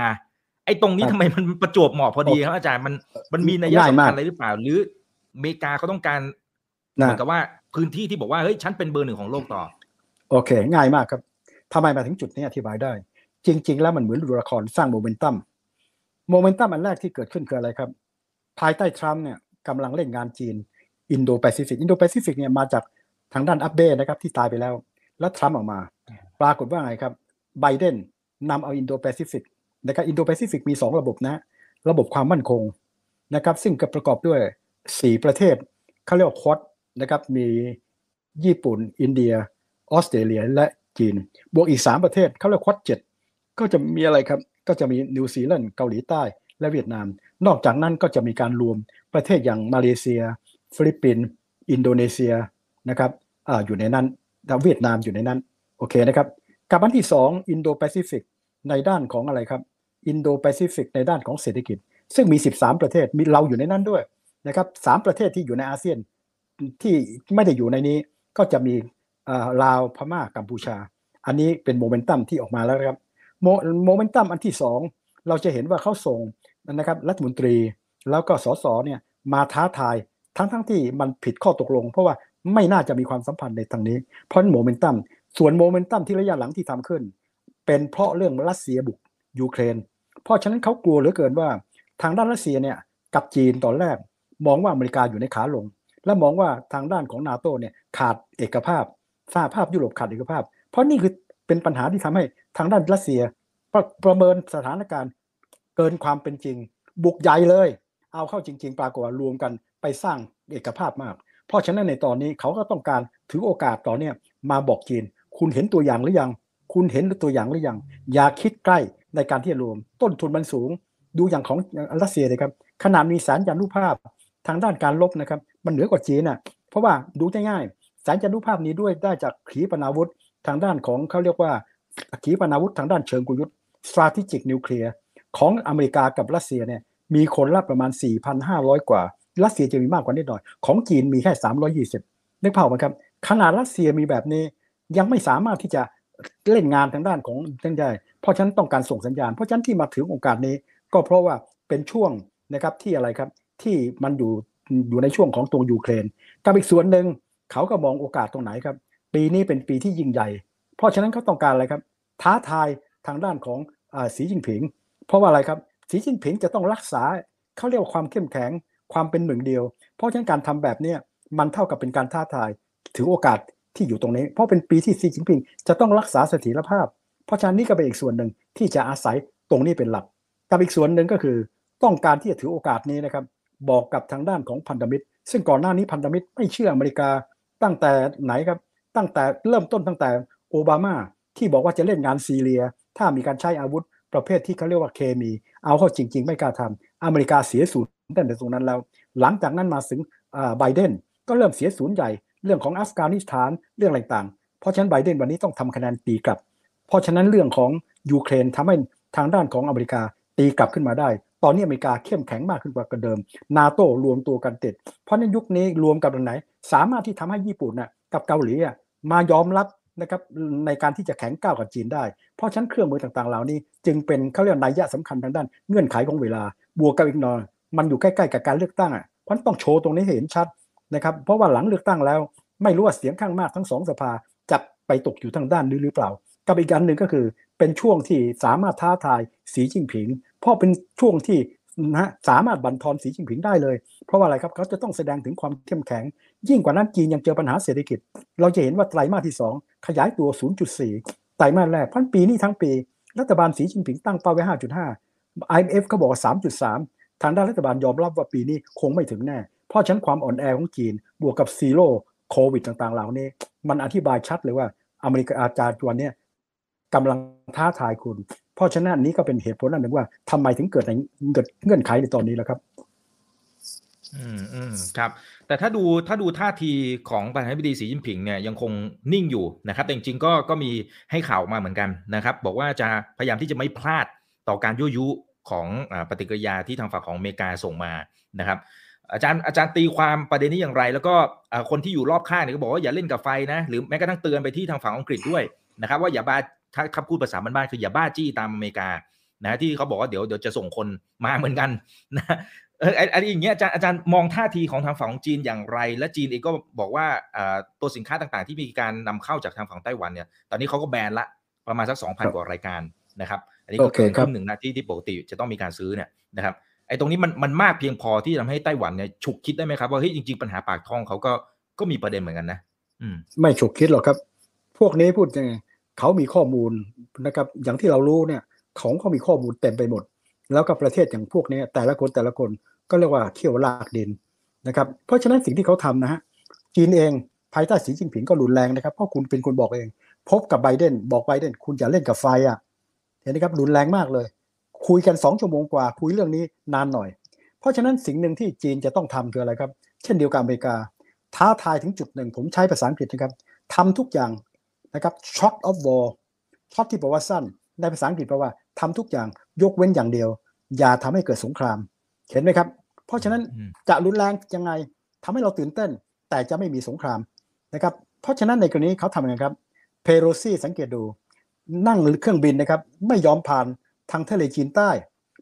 ไอ้ตรงนี้ทำไมมันประจวบเหมาะพอดีครับอาจารย์มันมันมีนัยสำคัญอะไรหรือเปล่า หรืออเมริกาเขาต้องการเหมือนกับว่า พื้นที่ที่บอกว่าเฮ้ยฉันเป็นเบอร์หนึ่งของโลกต่อ โอเค ง่ายมากครับทำไมมาถึงจุดนี้อธิบายได้ จริง ๆ แล้วมันเหมือนดูละครสร้างโมเมนตัมโมเมนตัมอันแรกที่เกิดขึ้นคืออะไรครับ ภายใต้ทรัมป์เนี่ยกำลังเล่นงานจีนอินโดแปซิฟิกอินโดแปซิฟิกเนี่ยมาจากทางด้านอาเบะนะครับที่ตายไปแล้ว แล้วทรัมป์ออกมา ปรากฏว่าไงครับไบเดนนำเอาอินโดแปซิฟิกนะครับอินโดแปซิฟิกมี 2 ระบบนะ ระบบความมั่นคงนะครับซึ่งก็ประกอบด้วย 4 ประเทศเขาเรียกว่า Quad นะครับมีญี่ปุ่น อินเดีย ออสเตรเลียและจีน บวกอีก 3 ประเทศเขาเรียก Quad เจ็ดก็จะมีอะไรครับ ก็จะมีนิวซีแลนด์เกาหลีใต้และเวียดนาม นอกจากนั้นก็จะมีการรวมประเทศอย่างมาเลเซีย ฟิลิปปินส์อินโดนีเซียนะครับอยู่ในนั้นเวียดนามอยู่ในนั้นโอเคนะครับกับอันที่ 2 อินโดแปซิฟิกในด้านของอะไรครับอินโดแปซิฟิกในด้านของเศรษฐกิจ ซึ่งมี 13 ประเทศมีเราอยู่ในนั้นด้วยนะครับสามประเทศที่อยู่ในอาเซียน ที่ไม่ได้อยู่ในนี้ก็จะมีลาวพม่ากัมพูชา อันนี้เป็นโมเมนตัมที่ออกมาแล้วครับโมเมนตัมอันที่2เราจะเห็นว่าเขาส่งนะครับรัฐมนตรีแล้วก็สสเนี่ยมาท้าทายทั้งทั้งที่มันผิดข้อตกลง เพราะว่าไม่น่าจะมีความสัมพันธ์ในทางนี้ เพราะโมเมนตัมส่วนโมเมนตัมที่ระยะหลังที่ทำขึ้น เป็นเพราะเรื่องรัสเซียบุกยูเครน เพราะฉะนั้นเขากลัวเหลือเกินว่า ทางด้านรัสเซียเนี่ยกับจีนตอนแรกมองว่าอเมริกาอยู่ในขาลง และมองว่าทางด้านของนาโตเนี่ยขาดเอกภาพสหภาพยุโรปขาดเอกภาพ เพราะนี่คือเป็นปัญหาที่ทำให้ทางด้านรัสเซียประประเมินสถานการณ์เกินความเป็นจริง บุกใหญ่เลย เอาเข้าจริง ๆ ปรากฏว่ารวมกันไปสร้างเอกภาพมาก เพราะฉะนั้นในตอนนี้เขาก็ต้องการถือโอกาสต่อเนี่ยมาบอกจีน คุณเห็นตัวอย่างหรือยัง คุณเห็นตัวอย่างหรือยัง อย่าคิดใกล้ในการที่จะรวม ต้นทุนมันสูง ดูอย่างของรัสเซียเลยครับขนาดมีสารยานุภาพทางด้านการลบนะครับ มันเหนือกว่าจีนอะเพราะว่าดูง่ายๆสารยานุภาพนี้ด้วยได้จากขีปนาวุธทางด้านของเขาเรียกว่าขีปนาวุธทางด้านเชิงกุยุทธ์ strategic nuclear ของอเมริกากับรัสเซียเนี่ยมีคนละประมาณ 4,500 กว่า รัสเซียจะมีมากกว่านิดหน่อย ของจีนมีแค่ 320นึกภาพไหมครับ ขนาดรัสเซียมีแบบนี้ยังไม่สามารถที่จะเล่นงานทางด้านของทั้งได้เพราะฉะนั้นต้องการส่งสัญญาณ เพราะฉะนั้นที่มาถึงโอกาสนี้ ก็เพราะว่าเป็นช่วงนะครับที่อะไรครับที่มันอยู่ อยู่ในช่วงของตรงยูเครนกับอีกส่วนหนึ่งเขาก็มองโอกาสตรงไหนครับ ปีนี้เป็นปีที่ยิ่งใหญ่ เพราะฉะนั้นเขาต้องการอะไรครับ ท้าทายทางด้านของสีจิ้งผิง เพราะว่าอะไรครับสีจิ้นผิงจะต้องรักษาเขาเรียกว่าความเข้มแข็งความเป็นหนึ่งเดียว เพราะฉะนั้นการทำแบบนี้มันเท่ากับเป็นการท้าทายถือโอกาสที่อยู่ตรงนี้ เพราะเป็นปีที่ซีจิ้นผิงจะต้องรักษาเสถียรภาพ เพราะฉะนั้นนี่ก็เป็นอีกส่วนหนึ่งที่จะอาศัยตรงนี้เป็นหลัก กับอีกส่วนหนึ่งก็คือต้องการที่จะถือโอกาสนี้นะครับ บอกกับทางด้านของพันธมิตร ซึ่งก่อนหน้านี้พันธมิตรไม่เชื่ออเมริกาตั้งแต่ไหนครับตั้งแต่เริ่มต้นตั้งแต่โอบามาที่บอกว่าจะเล่นงานซีเรีย ถ้ามีการใช้อาวุธประเภทที่เขาเรียกว่าเคมี เอาเข้าจริง ๆ ไม่กล้าทำอเมริกาเสียศูนย์ตั้งแต่ตรงนั้นแล้ว หลังจากนั้นมาถึงไบเดนก็เริ่มเสียศูนย์ใหญ่เรื่องของอัฟกานิสถานเรื่องอะไรต่างเพราะฉะนั้นไบเดนวันนี้ต้องทำคะแนนตีกลับ เพราะฉะนั้นเรื่องของยูเครนทำให้ทางด้านของอเมริกาตีกลับขึ้นมาได้ ตอนนี้อเมริกาเข้มแข็งมากขึ้นกว่าเดิม นาโตรวมตัวกันติด เพราะในยุคนี้รวมกับไหน สามารถที่ทำให้ญี่ปุ่นน่ะกับเกาหลีอะมายอมรับนะครับในการที่จะแข็งก้าวกับจีนได้ เพราะฉะนั้นเครื่องมือต่างๆ เหล่านี้ จึงเป็นเขาเรียกนัยยะสำคัญทางด้านเงื่อนไขของเวลา บวกกับอีกหน่อยมันอยู่ใกล้ๆกับการเลือกตั้งอะเพราะต้องโชว์ตรงนี้เห็นชัดนะครับ เพราะว่าหลังเลือกตั้งแล้ว ไม่รู้ว่าเสียงข้างมากทั้งสองสภาจะไปตกอยู่ทางด้านนี้หรือเปล่า กับอีกอันหนึ่งก็คือเป็นช่วงที่สามารถท้าทายสีจิ้งผิง เพราะเป็นช่วงที่นะสามารถบันทอนสีจิ้งผิงได้เลย เพราะว่าอะไรครับเขาจะต้องแสดงถึงความเข้มแข็ง ยิ่งกว่านั้นจีนยังเจอปัญหาเศรษฐกิจ เราจะเห็นว่าไตรมาสที่ 2 ขยายตัว 0.4 ไตรมาสแรกพันปีนี้ทั้งปี รัฐบาลสีจิ้งผิงตั้งเป้าไว้ 5.5 IMF เขาบอกว่า 3.3 ทางด้านรัฐบาลยอมรับว่าปีนี้คงไม่ถึงแน่ เพราะฉะนั้นความอ่อนแอของจีนบวกกับซีโร่โควิดต่างๆเหล่านี้ มันอธิบายชัดเลยว่าอเมริกาอาจารย์วันนี้กำลังท้าทายคุณ เพราะฉะนั้นนี้ก็เป็นเหตุผลอันหนึ่งว่าทำไมถึงเกิดเกิดเงื่อนไขในตอนนี้แล้วครับ อืมอืมครับ แต่ถ้าดูถ้าดูท่าทีของประธานาธิบดีสีจิ้นผิงเนี่ยยังคงนิ่งอยู่นะครับ แต่จริงๆก็ก็มีให้ข่าวมาเหมือนกันนะครับ บอกว่าจะพยายามที่จะไม่พลาดต่อการยุยุของปฏิกิริยาที่ทางฝั่งของอเมริกาส่งมานะครับอาจารย์อาจารย์ตีความประเด็นนี้อย่างไร แล้วก็คนที่อยู่รอบข้างเนี่ยก็บอกว่าอย่าเล่นกับไฟนะ หรือแม้กระทั่งเตือนไปที่ทางฝั่งอังกฤษด้วยนะครับ ว่าอย่าบา ถ้าถ้าพูดภาษาบ้านๆคืออย่าบ้าจี้ตามอเมริกานะที่เขาบอกว่าเดี๋ยวเดี๋ยวจะส่งคนมาเหมือนกันนะเอออันนี้อย่างเงี้ยอาจารย์อาจารย์มองท่าทีของทางฝั่งของจีนอย่างไร และจีนเองก็บอกว่าตัวสินค้าต่างๆ ที่มีการนำเข้าจากทางฝั่งไต้หวันเนี่ยตอนนี้เขาก็แบนละประมาณสัก 2,000 กว่ารายการนะครับ อันนี้ก็เกินครึ่งหนึ่งนะที่ที่ปกติจะต้องมีการซื้อเนี่ยนะครับไอ้ตรงนี้มันมันมากเพียงพอที่ทำให้ไต้หวันเนี่ยฉุกคิดได้ไหมครับว่าเฮ้ยจริงๆปัญหาปากท้องเขาก็ก็มีประเด็นเหมือนกันนะ อืมไม่ฉุกคิดหรอกครับ พวกนี้พูดยังไง เขามีข้อมูลนะครับอย่างที่เรารู้เนี่ยของเขามีข้อมูลเต็มไปหมด แล้วก็ประเทศอย่างพวกนี้แต่ละคนแต่ละคนก็เรียกว่าเขี่ยวลากดินนะครับเพราะฉะนั้นสิ่งที่เขาทำนะฮะจีนเองภายใต้สีจิ้นผิงก็รุนแรงนะครับเพราะคุณเป็นคนบอกเอง พบกับไบเดนบอกไบเดนคุณอย่าเล่นกับไฟอะเห็นไหมครับรุนแรงมากเลย คุยกันสองชั่วโมงกว่า คุยเรื่องนี้นานหน่อย เพราะฉะนั้นสิ่งหนึ่งที่จีนจะต้องทำคืออะไรครับ เช่นเดียวกับอเมริกา ท้าทายถึงจุดหนึ่ง ผมใช้ภาษาอังกฤษนะครับทำทุกอย่าง นะครับ shot of war ช็อตที่แปลว่าสั้นในภาษาอังกฤษแปลว่าทำทุกอย่างยกเว้นอย่างเดียว อย่าทำให้เกิดสงคราม เห็นไหมครับ เพราะฉะนั้นจะรุนแรงยังไงทำให้เราตื่นเต้น แต่จะไม่มีสงครามนะครับ เพราะฉะนั้นในกรณีเขาทำยังไงครับเพโรซี่สังเกตดู นั่งเครื่องบินนะครับ ไม่ยอมผ่านทางทะเลจีนใต้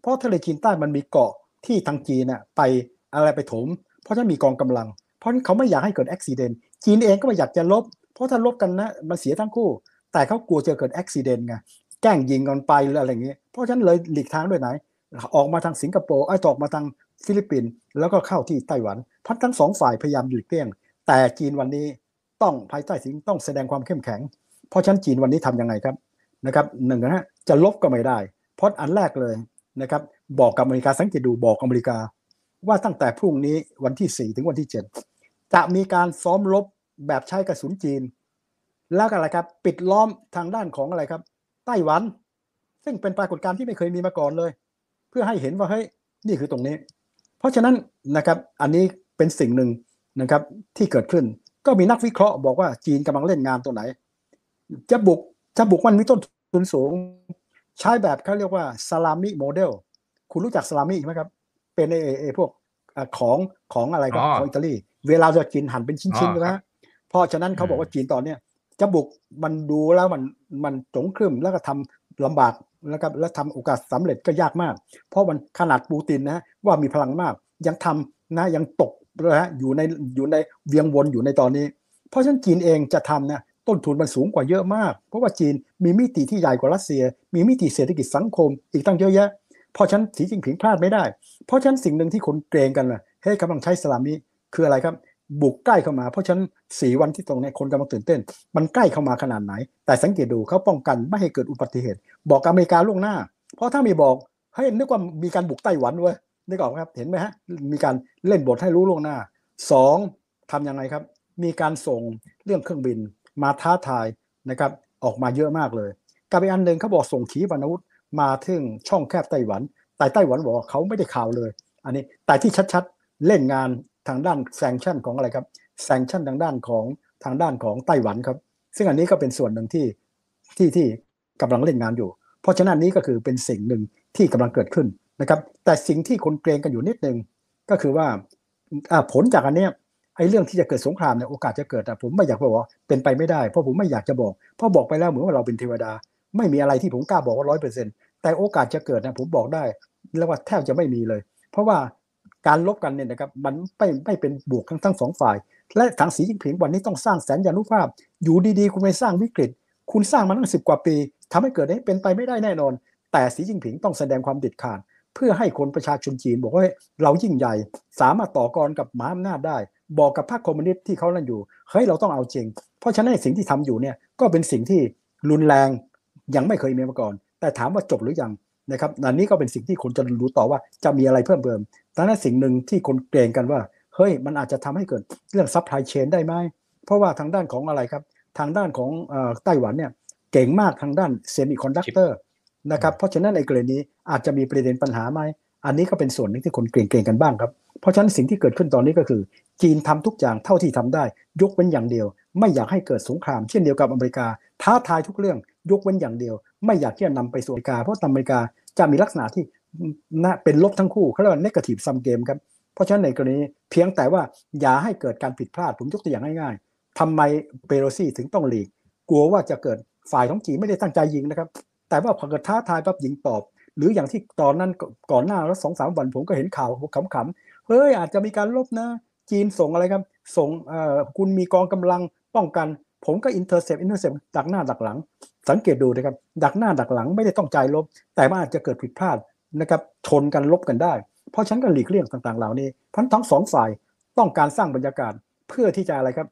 เพราะทะเลจีนใต้มันมีเกาะที่ทางจีนน่ะไปอะไรไปถม เพราะฉะนั้นมีกองกำลัง เพราะฉะนั้นเขาไม่อยากให้เกิดอุบิเหตุจีนเองก็ไม่อยากจะลบ เพราะถ้าลบกันนะมันเสียทั้งคู่ แต่เขากลัวจะเกิดอุบิเหตุไงแกล้งยิงกันไปหรืออะไรอย่างนี้ เพราะฉะนั้นเลยหลีกทางด้วยไหน ออกมาทางสิงคโปร์ไอ้ตอกมาทางฟิลิปปินส์แล้วก็เข้าที่ไต้หวันพันทั้งสองฝ่ายพยายามหลีกเลี่ยง แต่จีนวันนี้ต้องภายใต้สิ่งต้องแสดงความเข้มแข็ง เพราะฉะนั้นจีนวันนี้ทํำยังไงครับนะครับหนึ่งนะฮะจะลบก็ไม่ได้ เพราะอันแรกเลยนะครับบอกกับอเมริกาสังเกตดูบอกอเมริกา ว่าตั้งแต่พรุ่งนี้วันที่ 4 ถึงวันที่ 7 จะมีการซ้อมรบ แบบใช้กระสุนจีน แล้วก็อะไรครับ ปิดล้อมทางด้านของอะไรครับ ไต้หวัน ซึ่งเป็นปรากฏการณ์ที่ไม่เคยมีมาก่อนเลย เพื่อให้เห็นว่าเฮ้ยนี่คือตรงนี้ เพราะฉะนั้นนะครับอันนี้เป็นสิ่งหนึ่งนะครับที่เกิดขึ้นก็มีนักวิเคราะห์บอกว่าจีนกำลังเล่นงานตัวไหน จะบุกจะบุกมันมีต้นทุนสูง ใช้แบบเขาเรียกว่าซาลามิโมเดลคุณรู้จักซาลามิไหมครับ เป็นไอ้ไอ้พวกของของอะไรครับของอิตาลี เวลาจะกินหั่นเป็นชิ้นๆนะเพ ราะฉะนั้นเขาบอกว่าจีนตอนเนี้ยจะบุกมันดูแล้วมันมันจงครึมแล้วก็ทำลำบากแล้วก็แล้วทำโอกาสสำเร็จก็ยากมาก เพราะมันขนาดปูตินนะว่ามีพลังมาก ยังทำนะยังตกนะฮะอยู่ในอยู่ในเวียงวนอยู่ในตอนนี้ เพราะฉะนั้นจีนเองจะทำนะต้นทุนมันสูงกว่าเยอะมาก เพราะว่าจีนมีมิติที่ใหญ่กว่ารัสเซีย มีมิติเศรษฐกิจสังคม อีกตั้งเยอะแยะ เพราะฉะนั้นสีจิ้งผิงพลาดไม่ได้ เพราะฉะนั้นสิ่งหนึ่งที่คนเกรงกันนะเฮ้ยกำลังใช้สลามิคืออะไรครับ บุกใกล้เข้ามา เพราะฉะนั้นสีวันที่ตรงนี้คนกำลังตื่นเต้น มันใกล้เข้ามาขนาดไหน แต่สังเกตดูเขาป้องกันไม่ให้เกิดอุบัติเหตุ บอกอเมริกาล่วงหน้า เพราะถ้ามีบอกเฮ้ยนึกว่ามีการบุกไต้หวันเว้ยนึกออกไหมครับเห็นไหมฮะมีการเล่นบทให้รู้ล่วงหน้าสองทำยังไงครับ มีการส่งเรื่องเครื่องบินมาท้าทายนะครับออกมาเยอะมากเลยกับอีกอันหนึ่งเขาบอกส่งขีปนาวุธมาถึงช่องแคบไต้หวัน แต่ไต้หวันบอกเขาไม่ได้ข่าวเลย อันนี้แต่ที่ชัดๆ เล่นงาน ทางด้านแซงชั่นของอะไรครับแซงชั่นทางด้านของทางด้านของไต้หวันครับ ซึ่งอันนี้ก็เป็นส่วนหนึ่งที่ที่ที่กำลังเล่นงานอยู่ เพราะฉะนั้นนี้ก็คือเป็นสิ่งหนึ่งที่กำลังเกิดขึ้นนะครับ แต่สิ่งที่คนเกรงกันอยู่นิดนึงก็คือว่าผลจากอันเนี้ยไอ้เรื่องที่จะเกิดสงครามเนี่ยโอกาสจะเกิดแต่ผมไม่อยากบอกว่าเป็นไปไม่ได้เพราะผมไม่อยากจะบอกเพราะบอกไปแล้วเหมือนว่าเราเป็นเทวดา ไม่มีอะไรที่ผมกล้าบอกว่าร้อยเปอร์เซ็นต์แต่โอกาสจะเกิดนะผมบอกได้เรียกว่าแทบจะไม่มีเลย เพราะว่า การลบกันเนี่ยนะครับมันไม่ไม่เป็นบวกทั้งทั้งสองฝ่าย และทางสีจิ้งผิงวันนี้ต้องสร้างแสนยานุภาพ อยู่ดีๆ คุณไปสร้างวิกฤต คุณสร้างมาตั้งสิบกว่าปีทำให้เกิดให้เป็นไปไม่ได้แน่นอน แต่สีจิ้งผิงต้องแสดงความเด็ดขาด เพื่อให้คนประชาชนจีนบอกว่าเรายิ่งใหญ่ สามารถต่อกรกับมหาอำนาจได้ บอกกับพรรคคอมมิวนิสต์ที่เขานั่นอยู่เฮ้ยเราต้องเอาจริง เพราะฉะนั้นสิ่งที่ทำอยู่เนี่ยก็เป็นสิ่งที่รุนแรงยังไม่เคยมีมาก่อน แต่ถามว่าจบหรือยัง นะครับอันนี้ก็เป็นสิ่งที่คนจะรู้ต่อว่าจะมีอะไรเพิ่มเติมดังนั้นสิ่งหนึ่งที่คนเกรงกันว่า เฮ้ย มันอาจจะทำให้เกิดเรื่อง supply chain ได้ไหม เพราะว่าทางด้านของอะไรครับ ทางด้านของไต้หวันเนี่ยเก่งมากทางด้าน semiconductor นะครับ เพราะฉะนั้นในกรณีอาจจะมีประเด็นปัญหาไหม อันนี้ก็เป็นส่วนหนึ่งที่คนเกรงๆกันบ้างครับ เพราะฉะนั้นสิ่งที่เกิดขึ้นตอนนี้ก็คือ จีนทำทุกอย่างเท่าที่ทำได้ ยกเว้นอย่างเดียว ไม่อยากให้เกิดสงครามเช่นเดียวกับอเมริกา ท้าทายทุกเรื่องยกเว้นอย่างเดียว ไม่อยากที่จะนำไปสู่อเมริกา เพราะอเมริกาจะมีลักษณะที่น่าเป็นลบทั้งคู่เขาเรียกว่า negative sum game ครับเพราะฉะนั้นในกรณีเพียงแต่ว่าอย่าให้เกิดการผิดพลาดผมยกตัวอย่างง่ายๆทำไมเพโลซี่ถึงต้องหลีก กลัวว่าจะเกิดฝ่ายของจีนไม่ได้ตั้งใจยิงนะครับ แต่ว่าพอเกิดท้าทายปั๊บยิงตอบ หรืออย่างที่ตอนนั้นก่อนหน้าแล้วสองสามวันผมก็เห็นข่าวขำๆเฮ้ยอาจจะมีการรบนะ จีนส่งอะไรครับ ส่งคุณมีกองกำลังป้องกัน ผมก็ intercept intercept ดักหน้าดักหลัง สังเกตดูนะครับ ดักหน้าดักหลังไม่ได้ต้องใจลบ แต่ว่าอาจจะเกิดผิดพลาดนะครับชนกันลบกันได้ เพราะฉันก็หลีกเลี่ยงต่างๆ เหล่านี้พันทั้งสองฝ่ายต้องการสร้างบรรยากาศเพื่อที่จะอะไรครับ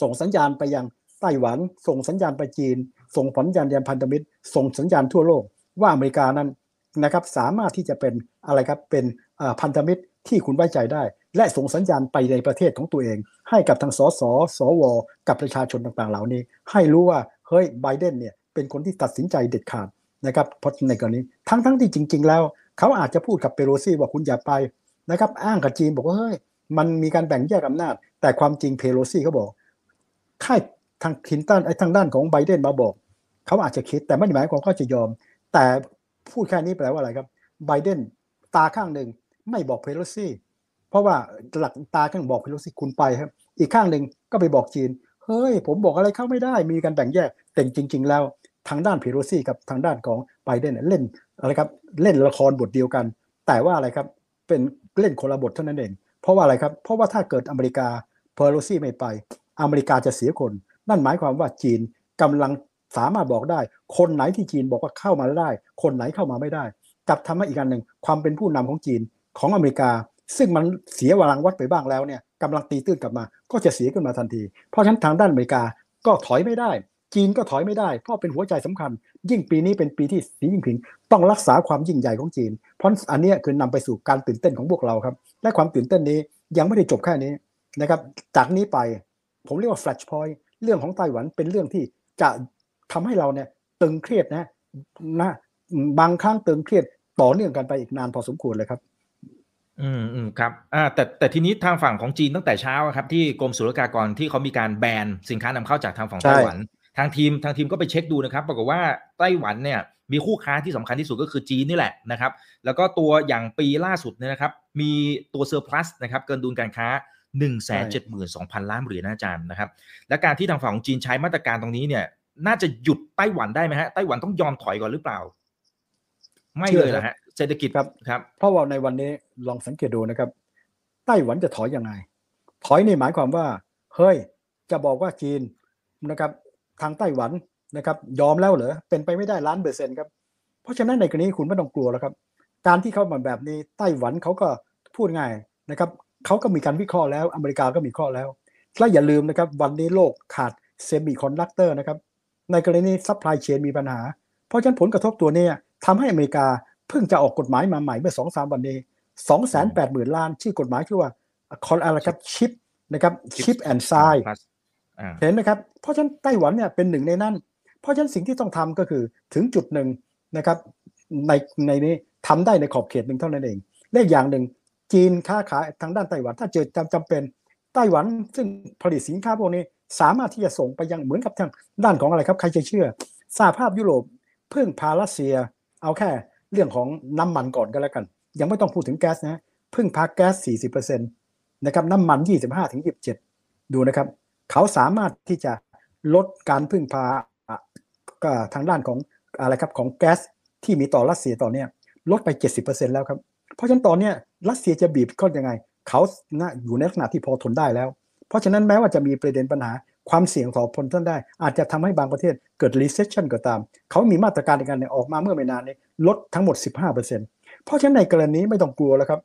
ส่งสัญญาณไปยังไต้หวัน ส่งสัญญาณไปจีน ส่งสัญญาณยันพันธมิตร ส่งสัญญาณทั่วโลก ว่าอเมริกานั้นนะครับสามารถที่จะเป็นอะไรครับเป็นพันธมิตรที่คุณไว้ใจได้ และส่งสัญญาณไปในประเทศของตัวเอง ให้กับทางสสสว กับประชาชนต่างๆ เหล่านี้ ให้รู้ว่าเฮ้ยไบเดนเนี่ยเป็นคนที่ตัดสินใจเด็ดขาดนะครับเพราะในกรณีทั้งทั้งที่จริง ๆ แล้ว เขาอาจจะพูดกับเปโรซี่ว่าคุณอย่าไปนะครับ อ้างกับจีนบอกว่าเฮ้ยมันมีการแบ่งแยกอำนาจ แต่ความจริงเปโรซี่เขาบอกค่ายทางคินตันไอ้ทางด้านของไบเดนมาบอก เขาอาจจะคิดแต่ไม่ได้หมายความเขาจะยอม แต่พูดแค่นี้แปลว่าอะไรครับไบเดนตาข้างหนึ่งไม่บอกเพโลซี่ เพราะว่าหลักตาข้างบอกเพโลซีคุณไปครับ อีกข้างหนึ่งก็ไปบอกจีน เฮ้ย ผมบอกอะไรเข้าไม่ได้ มีการแบ่งแยกแต่จริง ๆ แล้วทางด้านเพโรซี่กับทางด้านของไบเดนเล่นอะไรครับเล่นละครบทเดียวกัน แต่ว่าอะไรครับเป็นเล่นคนละบทเท่านั้นเอง เพราะว่าอะไรครับ เพราะว่าถ้าเกิดอเมริกาเพโรซี่ไม่ไป อเมริกาจะเสียคน นั่นหมายความว่าจีนกำลังสามารถบอกได้ คนไหนที่จีนบอกว่าเข้ามาได้ คนไหนเข้ามาไม่ได้ กับทำให้อีกอันหนึ่งความเป็นผู้นำของจีนของอเมริกา ซึ่งมันเสียวรังวัดไปบ้างแล้วเนี่ยกำลังตีตื้นกลับมา ก็จะเสียขึ้นมาทันที เพราะฉะนั้นทางด้านอเมริกาก็ถอยไม่ได้ จีนก็ถอยไม่ได้ เพราะเป็นหัวใจสำคัญ ยิ่งปีนี้เป็นปีที่สีจิ้งผิง ต้องรักษาความยิ่งใหญ่ของจีน เพราะอันนี้คือนำไปสู่การตื่นเต้นของพวกเราครับ และความตื่นเต้นนี้ยังไม่ได้จบแค่นี้นะครับจากนี้ไปผมเรียกว่า flash point เรื่องของไต้หวันเป็นเรื่องที่จะทำให้เราเนี่ยตึงเครียดนะนะบางครั้งตึงเครียดต่อเนื่องกันไปอีกนานพอสมควรเลยครับ อืมอืมครับอ่าแต่แต่ทีนี้ทางฝั่งของจีนตั้งแต่เช้าครับที่กรมศุลกากรที่เขามีการแบนสินค้านำเข้าจากทางฝั่งไต้หวัน ทางทีมทางทีมก็ไปเช็คดูนะครับปรากฏว่าไต้หวันเนี่ยมีคู่ค้าที่สำคัญที่สุดก็คือจีนนี่แหละนะครับ แล้วก็ตัวอย่างปีล่าสุดเนี่ยนะครับ มีตัวเซอร์พลัสนะครับเกินดุลการค้า 1 7 2 0 0 0 ล้านเหรียญนะอาจารย์นะครับ และการที่ทางฝั่งของจีนใช้มาตรการตรงนี้เนี่ย น่าจะหยุดไต้หวันได้ไหมฮะไต้หวันต้องยอมถอยก่อนหรือเปล่า ไม่เลยนะฮะเศรษฐกิจครับครับ เพราะว่าในวันนี้ลองสังเกตดูนะครับ ไต้หวันจะถอยยังไง ถอยนี่หมายความว่า เฮ้ย จะบอกว่าจีนนะครับ ทางไต้หวันนะครับ ยอมแล้วเหรอเป็นไปไม่ได้ล้านเปอร์เซ็นต์ครับเพราะฉะนั้นในกรณีคุณไม่ต้องกลัวแล้วครับ การที่เขามาแบบนี้ไต้หวันเขาก็พูดง่ายนะครับเขาก็มีการวิเคราะห์แล้วอเมริกาก็มีข้อแล้วและอย่าลืมนะครับวันนี้โลกขาด semiconductor นะครับในกรณี supply chain มีปัญหา เพราะฉะนั้นผลกระทบตัวนี้ ทำให้อเมริกาเพิ่งจะออกกฎหมายมาใหม่เมื่อสองสามวันนี้สองแสนแปดหมื่นล้านชื่อกฎหมายคือว่าคอนอะไรครับ CHIPS นะครับ CHIPS and Science เห็นไหมครับ เพราะฉะนั้นไต้หวันเนี่ยเป็นหนึ่งในนั้น เพราะฉะนั้นสิ่งที่ต้องทำก็คือถึงจุดหนึ่งนะครับในในนี้ทำได้ในขอบเขตหนึ่งเท่านั้นเองเลขอย่างหนึ่งจีนค้าขายทางด้านไต้หวัน ถ้าเจอจำจำเป็นไต้หวันซึ่งผลิตสินค้าพวกนี้สามารถที่จะส่งไปยังเหมือนกับทางด้านของอะไรครับใครจะเชื่อสหภาพยุโรปเพิ่งพารัสเซีย เอาแค่เรื่องของน้ำมันก่อนก็แล้วกัน ยังไม่ต้องพูดถึงแก๊สนะพิ่งพาแก๊ส 40%นะครับน้ำมัน 25-27 ดูนะครับ เขาสามารถที่จะลดการพึ่งพาทางด้านของอะไรครับของแก๊สที่มีต่อรัสเซียตอนนี้ลดไป 70%แล้วครับ เพราะฉะนั้นตอนนี้รัสเซียจะบีบข้อยังไง เขานะอยู่ในลักษณะที่พอทนได้แล้ว เพราะฉะนั้นแม้ว่าจะมีประเด็นปัญหา ความเสี่ยงต่อพลท่านได้ อาจจะทำให้บางประเทศเกิด recession ก็ตาม เขามีมาตรการในการออกมาเมื่อไม่นานนี้ลดทั้งหมด 15%เพราะฉะนั้นในกรณีไม่ต้องกลัวแล้วครับ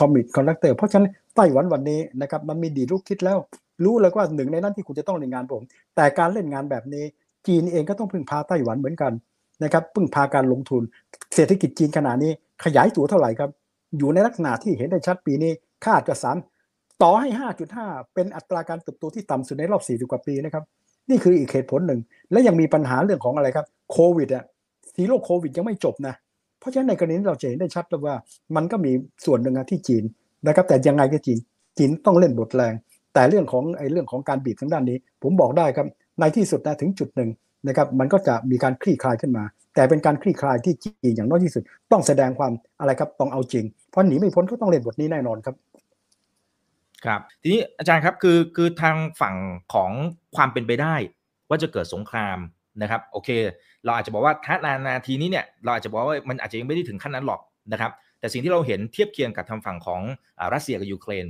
semiconductor เพราะฉะนั้นไต้หวันวันนี้นะครับมันมีดีลูกคิดแล้ว รู้เลยว่าหนึ่งในนั้นที่คุณจะต้องเล่นงานผม แต่การเล่นงานแบบนี้ จีนเองก็ต้องพึ่งพาไต้หวันเหมือนกันนะครับพึ่งพาการลงทุน เศรษฐกิจจีนขนาดนี้ขยายตัวเท่าไหร่ครับ อยู่ในลักษณะที่เห็นได้ชัดปีนี้คาดจะสาม ต่อให้ 5.5 เป็นอัตราการเติบโตที่ต่ำสุดในรอบ 40 กว่าปีนะครับ นี่คืออีกเหตุผลหนึ่ง และยังมีปัญหาเรื่องของอะไรครับโควิดอะ zero โควิดยังไม่จบนะ เพราะฉะนั้นในกรณีเราจะเห็นได้ชัดเลยว่า มันก็มีส่วนหนึ่งที่จีนนะครับ แต่ยังไงก็จีนจีนต้องเล่นบทแรง แต่เรื่องของไอ้เรื่องของการบีบทางด้านนี้ ผมบอกได้ครับในที่สุดนะถึงจุดหนึ่งนะครับมันก็จะมีการคลี่คลายขึ้นมา แต่เป็นการคลี่คลายที่จีนอย่างน้อยที่สุด ต้องแสดงความอะไรครับต้องเอาจริง เพราะหนีไม่พ้นก็ต้องเล่นบทนี้แน่นอนครับ ครับทีนี้อาจารย์ครับคือคือทางฝั่งของความเป็นไปได้ ว่าจะเกิดสงครามนะครับโอเค เราอาจจะบอกว่าท้านานาทีนี้เนี่ยเราอาจจะบอกว่ามันอาจจะยังไม่ได้ถึงขั้นนั้นหรอกนะครับแต่สิ่งที่เราเห็นเทียบเคียงกับทางฝั่งของรัสเซียกับยูเครน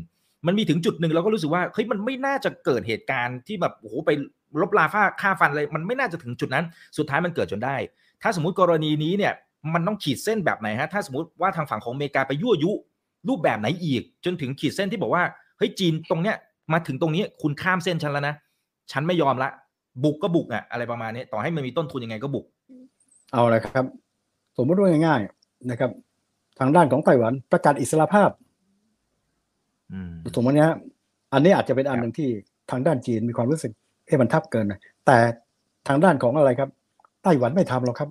มันมีถึงจุดหนึ่งเราก็รู้สึกว่าเฮ้ยมันไม่น่าจะเกิดเหตุการณ์ที่แบบโอ้โหไปลบลาฟ้าฆ่าฟันเลยมันไม่น่าจะถึงจุดนั้น สุดท้ายมันเกิดจนได้ ถ้าสมมติกรณีนี้เนี่ยมันต้องขีดเส้นแบบไหนฮะถ้าสมมติว่าทางฝั่งของอเมริกาไปยั่วยุรูปแบบไหนอีก จนถึงขีดเส้นที่บอกว่า ฮ้ยจีนตรงเนี้ยมาถึงตรงนี้คุณข้ามเส้นฉันแล้วนะฉันไม่ยอมละ บุกก็บุกอะอะไรประมาณนี้ต่อให้มันมีต้นทุนยังไงก็บุก เอาละครับ สมมติว่าง่ายๆนะครับ ทางด้านของไต้หวันประกาศอิสรภาพสมมตินี้อันนี้อาจจะเป็นอันหนึ่งที่ทางด้านจีนมีความรู้สึกเอ๊ะมันทับเกินนะแต่ทางด้านของอะไรครับไต้หวันไม่ทำหรอกครับ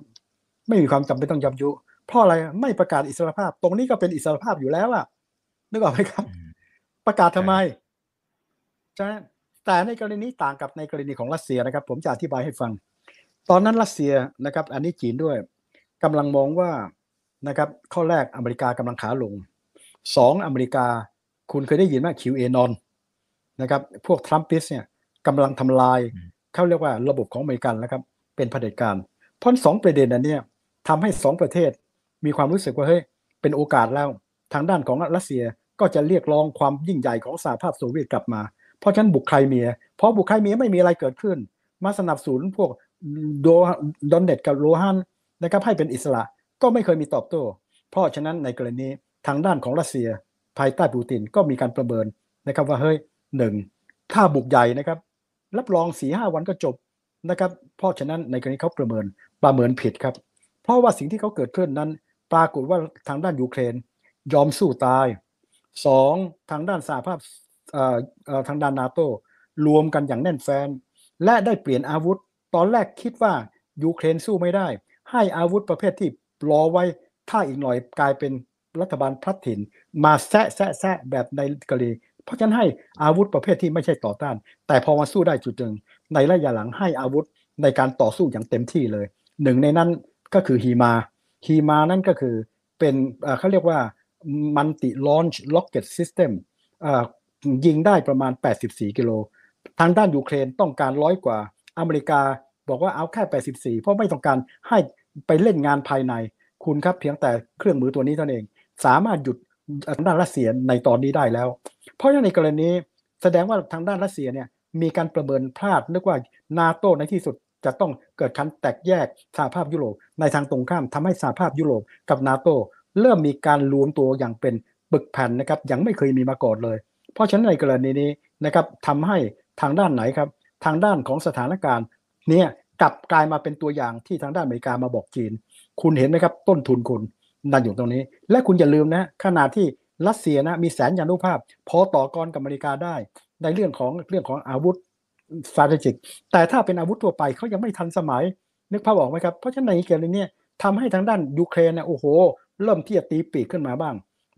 ไม่มีความจำเป็นต้องยำยุเพราะอะไรไม่ประกาศอิสรภาพ ตรงนี้ก็เป็นอิสรภาพอยู่แล้วล่ะนึกออกไหมครับ ประกาศทำไมใช่แต่ในกรณีนี้ต่างกับในกรณีของรัสเซียนะครับ ผมจะอธิบายให้ฟัง ตอนนั้นรัสเซียนะครับ อันนี้จีนด้วยกำลังมองว่านะครับ ข้อแรกอเมริกากำลังขาลงสองอเมริกาคุณเคยได้ยินไหมคิวเอนอนนะครับ พวกทรัมปิสเนี่ยกำลังทำลายเขาเรียกว่าระบบของอเมริกันนะครับ เป็นเผด็จการเพราะสองประเด็นนั้นเนี่ยทำให้สองประเทศมีความรู้สึกว่าเฮ้ยเป็นโอกาสแล้วทางด้านของรัสเซีย ก็จะเรียกร้องความยิ่งใหญ่ของสหภาพโซเวียตกลับมา เพราะฉะนั้นบุกไครเมีย เพราะบุกไครเมียไม่มีอะไรเกิดขึ้น มาสนับสนุนพวกโดดอนเนตกับโลฮันนะครับให้เป็นอิสระก็ไม่เคยมีตอบโต้ เพราะฉะนั้นในกรณีทางด้านของรัสเซียภายใต้ปูตินก็มีการประเมินนะครับว่าเฮ้ยหนึ่งถ้าบุกใหญ่นะครับ รับรองสี่ห้าวันก็จบนะครับ เพราะฉะนั้นในกรณีเขาประเมินประเมินผิดครับ เพราะว่าสิ่งที่เขาเกิดขึ้นนั้น ปรากฏว่าทางด้านยูเครน ยอมสู้ตาย สองทางด้านสหภาพทางด้านนาโตรวมกันอย่างแน่นแฟน และได้เปลี่ยนอาวุธ ตอนแรกคิดว่ายูเครนสู้ไม่ได้ ให้อาวุธประเภทที่รอไว้ถ้าอีกหน่อยกลายเป็นรัฐบาลพลัดถิ่น มาแซะแซะแซะแบบในกรณีเพราะฉะนั้นให้อาวุธประเภทที่ไม่ใช่ต่อต้าน แต่พอมาสู้ได้จุดหนึ่งในระยะหลังให้อาวุธในการต่อสู้อย่างเต็มที่เลย หนึ่งในนั้นก็คือฮีมาฮีมานั่นก็คือเป็นเขาเรียกว่า multi launch rocket system ยิงได้ประมาณ 84 กิโล ทางด้านยูเครนต้องการร้อยกว่า อเมริกาบอกว่าเอาแค่ 84 เพราะไม่ต้องการให้ไปเล่นงานภายใน คุณครับเพียงแต่เครื่องมือตัวนี้เท่านั้นเอง สามารถหยุดทางด้านรัสเซียในตอนนี้ได้แล้ว เพราะฉะนั้นในกรณีแสดงว่าทางด้านรัสเซียเนี่ยมีการประเมินพลาดนึกว่านาโตในที่สุดจะต้องเกิดการแตกแยกสหภาพยุโรปในทางตรงข้ามทำให้สหภาพยุโรปกับนาโต เริ่มมีการรวมตัวอย่างเป็นปึกแผ่นนะครับยังไม่เคยมีมาก่อนเลย เพราะฉะนั้นในกรณีนี้นะครับทำให้ทางด้านไหนครับ ทางด้านของสถานการณ์เนี่ยกลับกลายมาเป็นตัวอย่างที่ทางด้านอเมริกามาบอกจีน คุณเห็นไหมครับต้นทุนคุณนั่นอยู่ตรงนี้ และคุณอย่าลืมนะขนาดที่รัสเซียนะมีแสนยานุภาพ พอต่อกรกับอเมริกาได้ ในเรื่องของเรื่องของอาวุธ strategic แต่ถ้าเป็นอาวุธทั่วไปเขายังไม่ทันสมัย นึกภาพออกไหมครับ เพราะฉะนั้นในเกมนี้ทำให้ทางด้านยูเครนเนี่ยโอ้โห เริ่มที่จะตีปีกขึ้นมาบ้าง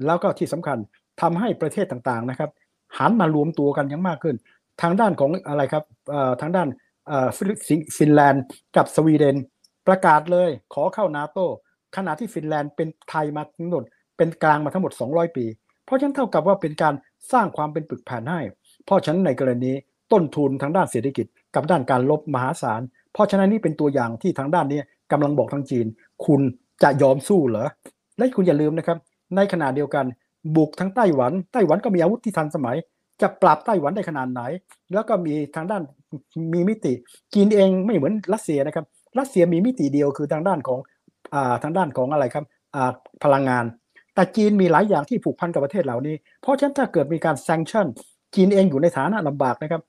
แล้วก็ที่สำคัญทำให้ประเทศต่างๆนะครับหันมารวมตัวกันยังมากขึ้น ทางด้านของอะไรครับทางด้านฟินแลนด์กับสวีเดน ประกาศเลยขอเข้านาโตขณะที่ฟินแลนด์เป็นไทยมาทั้งหมดเป็นกลางมาทั้งหมด 200 ปี เพราะฉะนั้นเท่ากับว่าเป็นการสร้างความเป็นปึกแผ่นให้ เพราะฉะนั้นในกรณีต้นทุนทางด้านเศรษฐกิจ กับด้านการลบมหาศาล เพราะฉะนั้นนี่เป็นตัวอย่างที่ทางด้านนี้กำลังบอกทางจีน คุณจะยอมสู้เหรอ และคุณอย่าลืมนะครับ ในขณะเดียวกันบุกทั้งไต้หวัน ไต้หวันก็มีอาวุธที่ทันสมัย จะปราบไต้หวันได้ขนาดไหน แล้วก็มีทางด้านมีมิติจีนเองไม่เหมือนรัสเซียนะครับรัสเซียมีมิติเดียวคือทางด้านของอ่าทางด้านของอะไรครับอ่าพลังงาน แต่จีนมีหลายอย่างที่ผูกพันกับประเทศเหล่านี้ เพราะฉะนั้นถ้าเกิดมีการแซงชั่นจีนเองอยู่ในฐานะลำบากนะครับ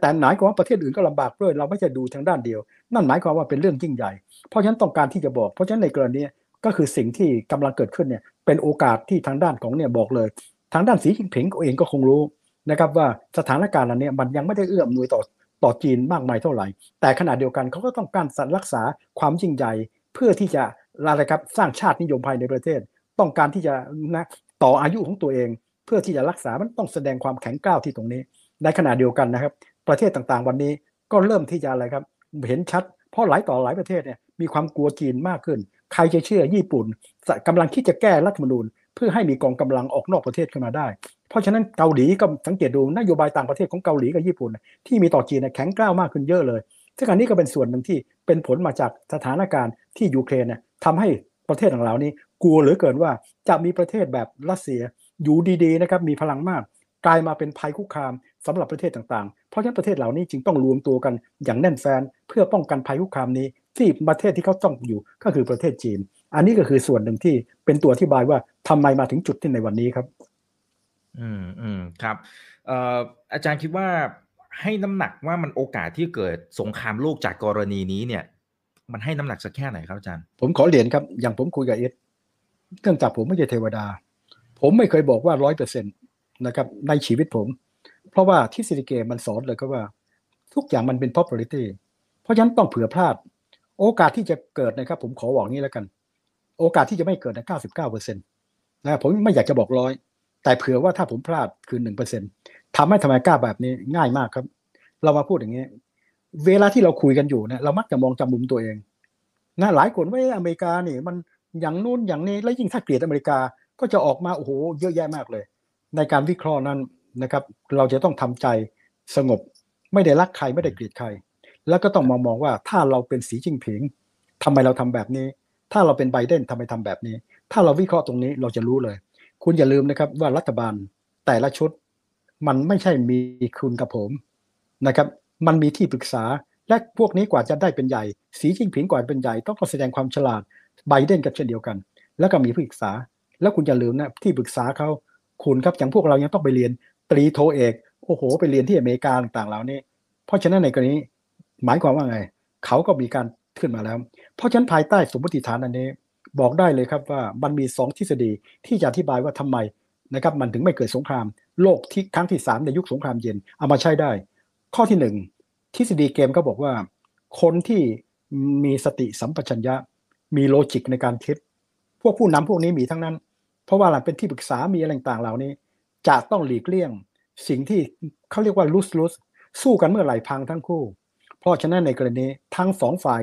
แต่หมายความว่าประเทศอื่นก็ลำบากด้วยเราไม่จะดูทางด้านเดียว นั่นหมายความว่าเป็นเรื่องยิ่งใหญ่ เพราะฉะนั้นต้องการที่จะบอก เพราะฉะนั้นในกรณี ก็คือสิ่งที่กำลังเกิดขึ้นเนี่ยเป็นโอกาสที่ทางด้านของเนี่ยบอกเลย ทางด้านสีจิ้นผิงเองก็คงรู้นะครับว่าสถานการณ์อันนี้มันยังไม่ได้เอื้อมหน่วยต่อต่อจีนมากมายเท่าไหร่ แต่ขณะเดียวกันเขาก็ต้องการรักษาความยิ่งใหญ่เพื่อที่จะอะไรครับสร้างชาตินิยมภายในประเทศ ต้องการที่จะนะต่ออายุของตัวเอง เพื่อที่จะรักษามันต้องแสดงความแข็งกร้าวที่ตรงนี้ ในขณะเดียวกันนะครับ ประเทศต่างๆ วันนี้ก็เริ่มที่จะอะไรครับเห็นชัด เพราะหลายต่อหลายประเทศเนี่ยมีความกลัวจีนมากขึ้น ใครจะเชื่อญี่ปุ่นกำลังคิดจะแก้รัฐธรรมนูญ เพื่อให้มีกองกำลังออกนอกประเทศขึ้นมาได้ เพราะฉะนั้นเกาหลีก็สังเกตดูนโยบายต่างประเทศของเกาหลีกับญี่ปุ่น ที่มีต่อจีนแข็งกร้าวมากขึ้นเยอะเลยซึ่งอันนี้ก็เป็นส่วนหนึ่งที่เป็นผลมาจากสถานการณ์ที่ยูเครนเนี่ยทำให้ประเทศของเรานี้ กลัวเหลือเกินว่าจะมีประเทศแบบรัสเซียอยู่ดีๆนะครับมีพลังมาก กลายมาเป็นภัยคุกคามสำหรับประเทศต่างๆ เพราะฉะนั้นประเทศเหล่านี้จึงต้องรวมตัวกันอย่างแน่นแฟนเพื่อป้องกันภัยคุกคามนี้ ที่ประเทศที่เขาต้องอยู่ก็คือประเทศจีน อันนี้ก็คือส่วนหนึ่งที่เป็นตัวอธิบายว่าทำไมมาถึงจุดที่ในวันนี้ครับ อืมอืมครับเอ่ออาจารย์คิดว่าให้น้ำหนักว่ามันโอกาสที่เกิดสงครามโลกจากกรณีนี้เนี่ย มันให้น้ำหนักสักแค่ไหนครับอาจารย์ ผมขอเรียนครับ อย่างผมคุยกับเอสเนื่องจากผมไม่ใช่เทวดา ผมไม่เคยบอกว่าร้อยเปอร์เซ็นตนะครับในชีวิตผม เพราะว่าทฤษฎีเกมมันสอนเลยก็ว่า ทุกอย่างมันเป็น probability เพราะฉะนั้นต้องเผื่อพลาด โอกาสที่จะเกิดนะครับ ผมขอบอกนี้แล้วกัน โอกาสที่จะไม่เกิดนะเก้าสิบเก้าเปอร์เซ็นต์นะผมไม่อยากจะบอกร้อย แต่เผื่อว่าถ้าผมพลาดคือหนึ่งเปอร์เซ็นต์ทำให้ทำไมกล้าแบบนี้ง่ายมากครับ เรามาพูดอย่างนี้ เวลาที่เราคุยกันอยู่เนี่ยเรามักจะมองจำมุมตัวเองนะหลายคนว่าอเมริกานี่มันอย่างนู้นอย่างนี้แล้วยิ่งถ้าเกลียดอเมริกาก็จะออกมาโอ้โหเยอะแยะมากเลย ในการวิเคราะห์นั้นนะครับ เราจะต้องทำใจสงบ ไม่ได้รักใครไม่ได้เกลียดใคร แล้วก็ต้องมองมองว่าถ้าเราเป็นสีจิ้งผิงทำไมเราทำแบบนี้ ถ้าเราเป็นไบเดนทำไมทำแบบนี้ ถ้าเราวิเคราะห์ตรงนี้เราจะรู้เลย คุณอย่าลืมนะครับว่ารัฐบาลแต่ละชุด มันไม่ใช่มีคุณกับผมนะครับ มันมีที่ปรึกษาและพวกนี้กว่าจะได้เป็นใหญ่ สีจิ้งผิงกว่าเป็นใหญ่ต้องแสดงความฉลาดไบเดนกับเช่นเดียวกัน แล้วก็มีผู้ปรึกษา แล้วคุณอย่าลืมนะที่ปรึกษาเขาคุณครับอย่างพวกเรายังต้องไปเรียนตรีโทเอกโอ้โห ไปเรียนที่อเมริกาต่างๆเหล่านี้ เพราะฉะนั้นในกรณี หมายความว่าไง เขาก็มีการขึ้นมาแล้ว เพราะฉะนั้นภายใต้สมมติฐานอันนี้ บอกได้เลยครับว่ามันมีสองทฤษฎีที่จะอธิบายว่าทำไมนะครับมันถึงไม่เกิดสงคราม โลกที่ครั้งที่สามในยุคสงครามเย็นเอามาใช้ได้ ข้อที่หนึ่งทฤษฎีเกมก็บอกว่า คนที่มีสติสัมปชัญญะ มีโลจิกในการคิด พวกผู้นำพวกนี้มีทั้งนั้น เพราะว่าหลังเป็นที่ปรึกษามีอะไรต่างๆเหล่านี้ จะต้องหลีกเลี่ยง สิ่งที่เขาเรียกว่าลุสลุสสู้กันเมื่อไหร่พังทั้งคู่ ราะฉะนั้นในกรณีทั้งสองฝ่าย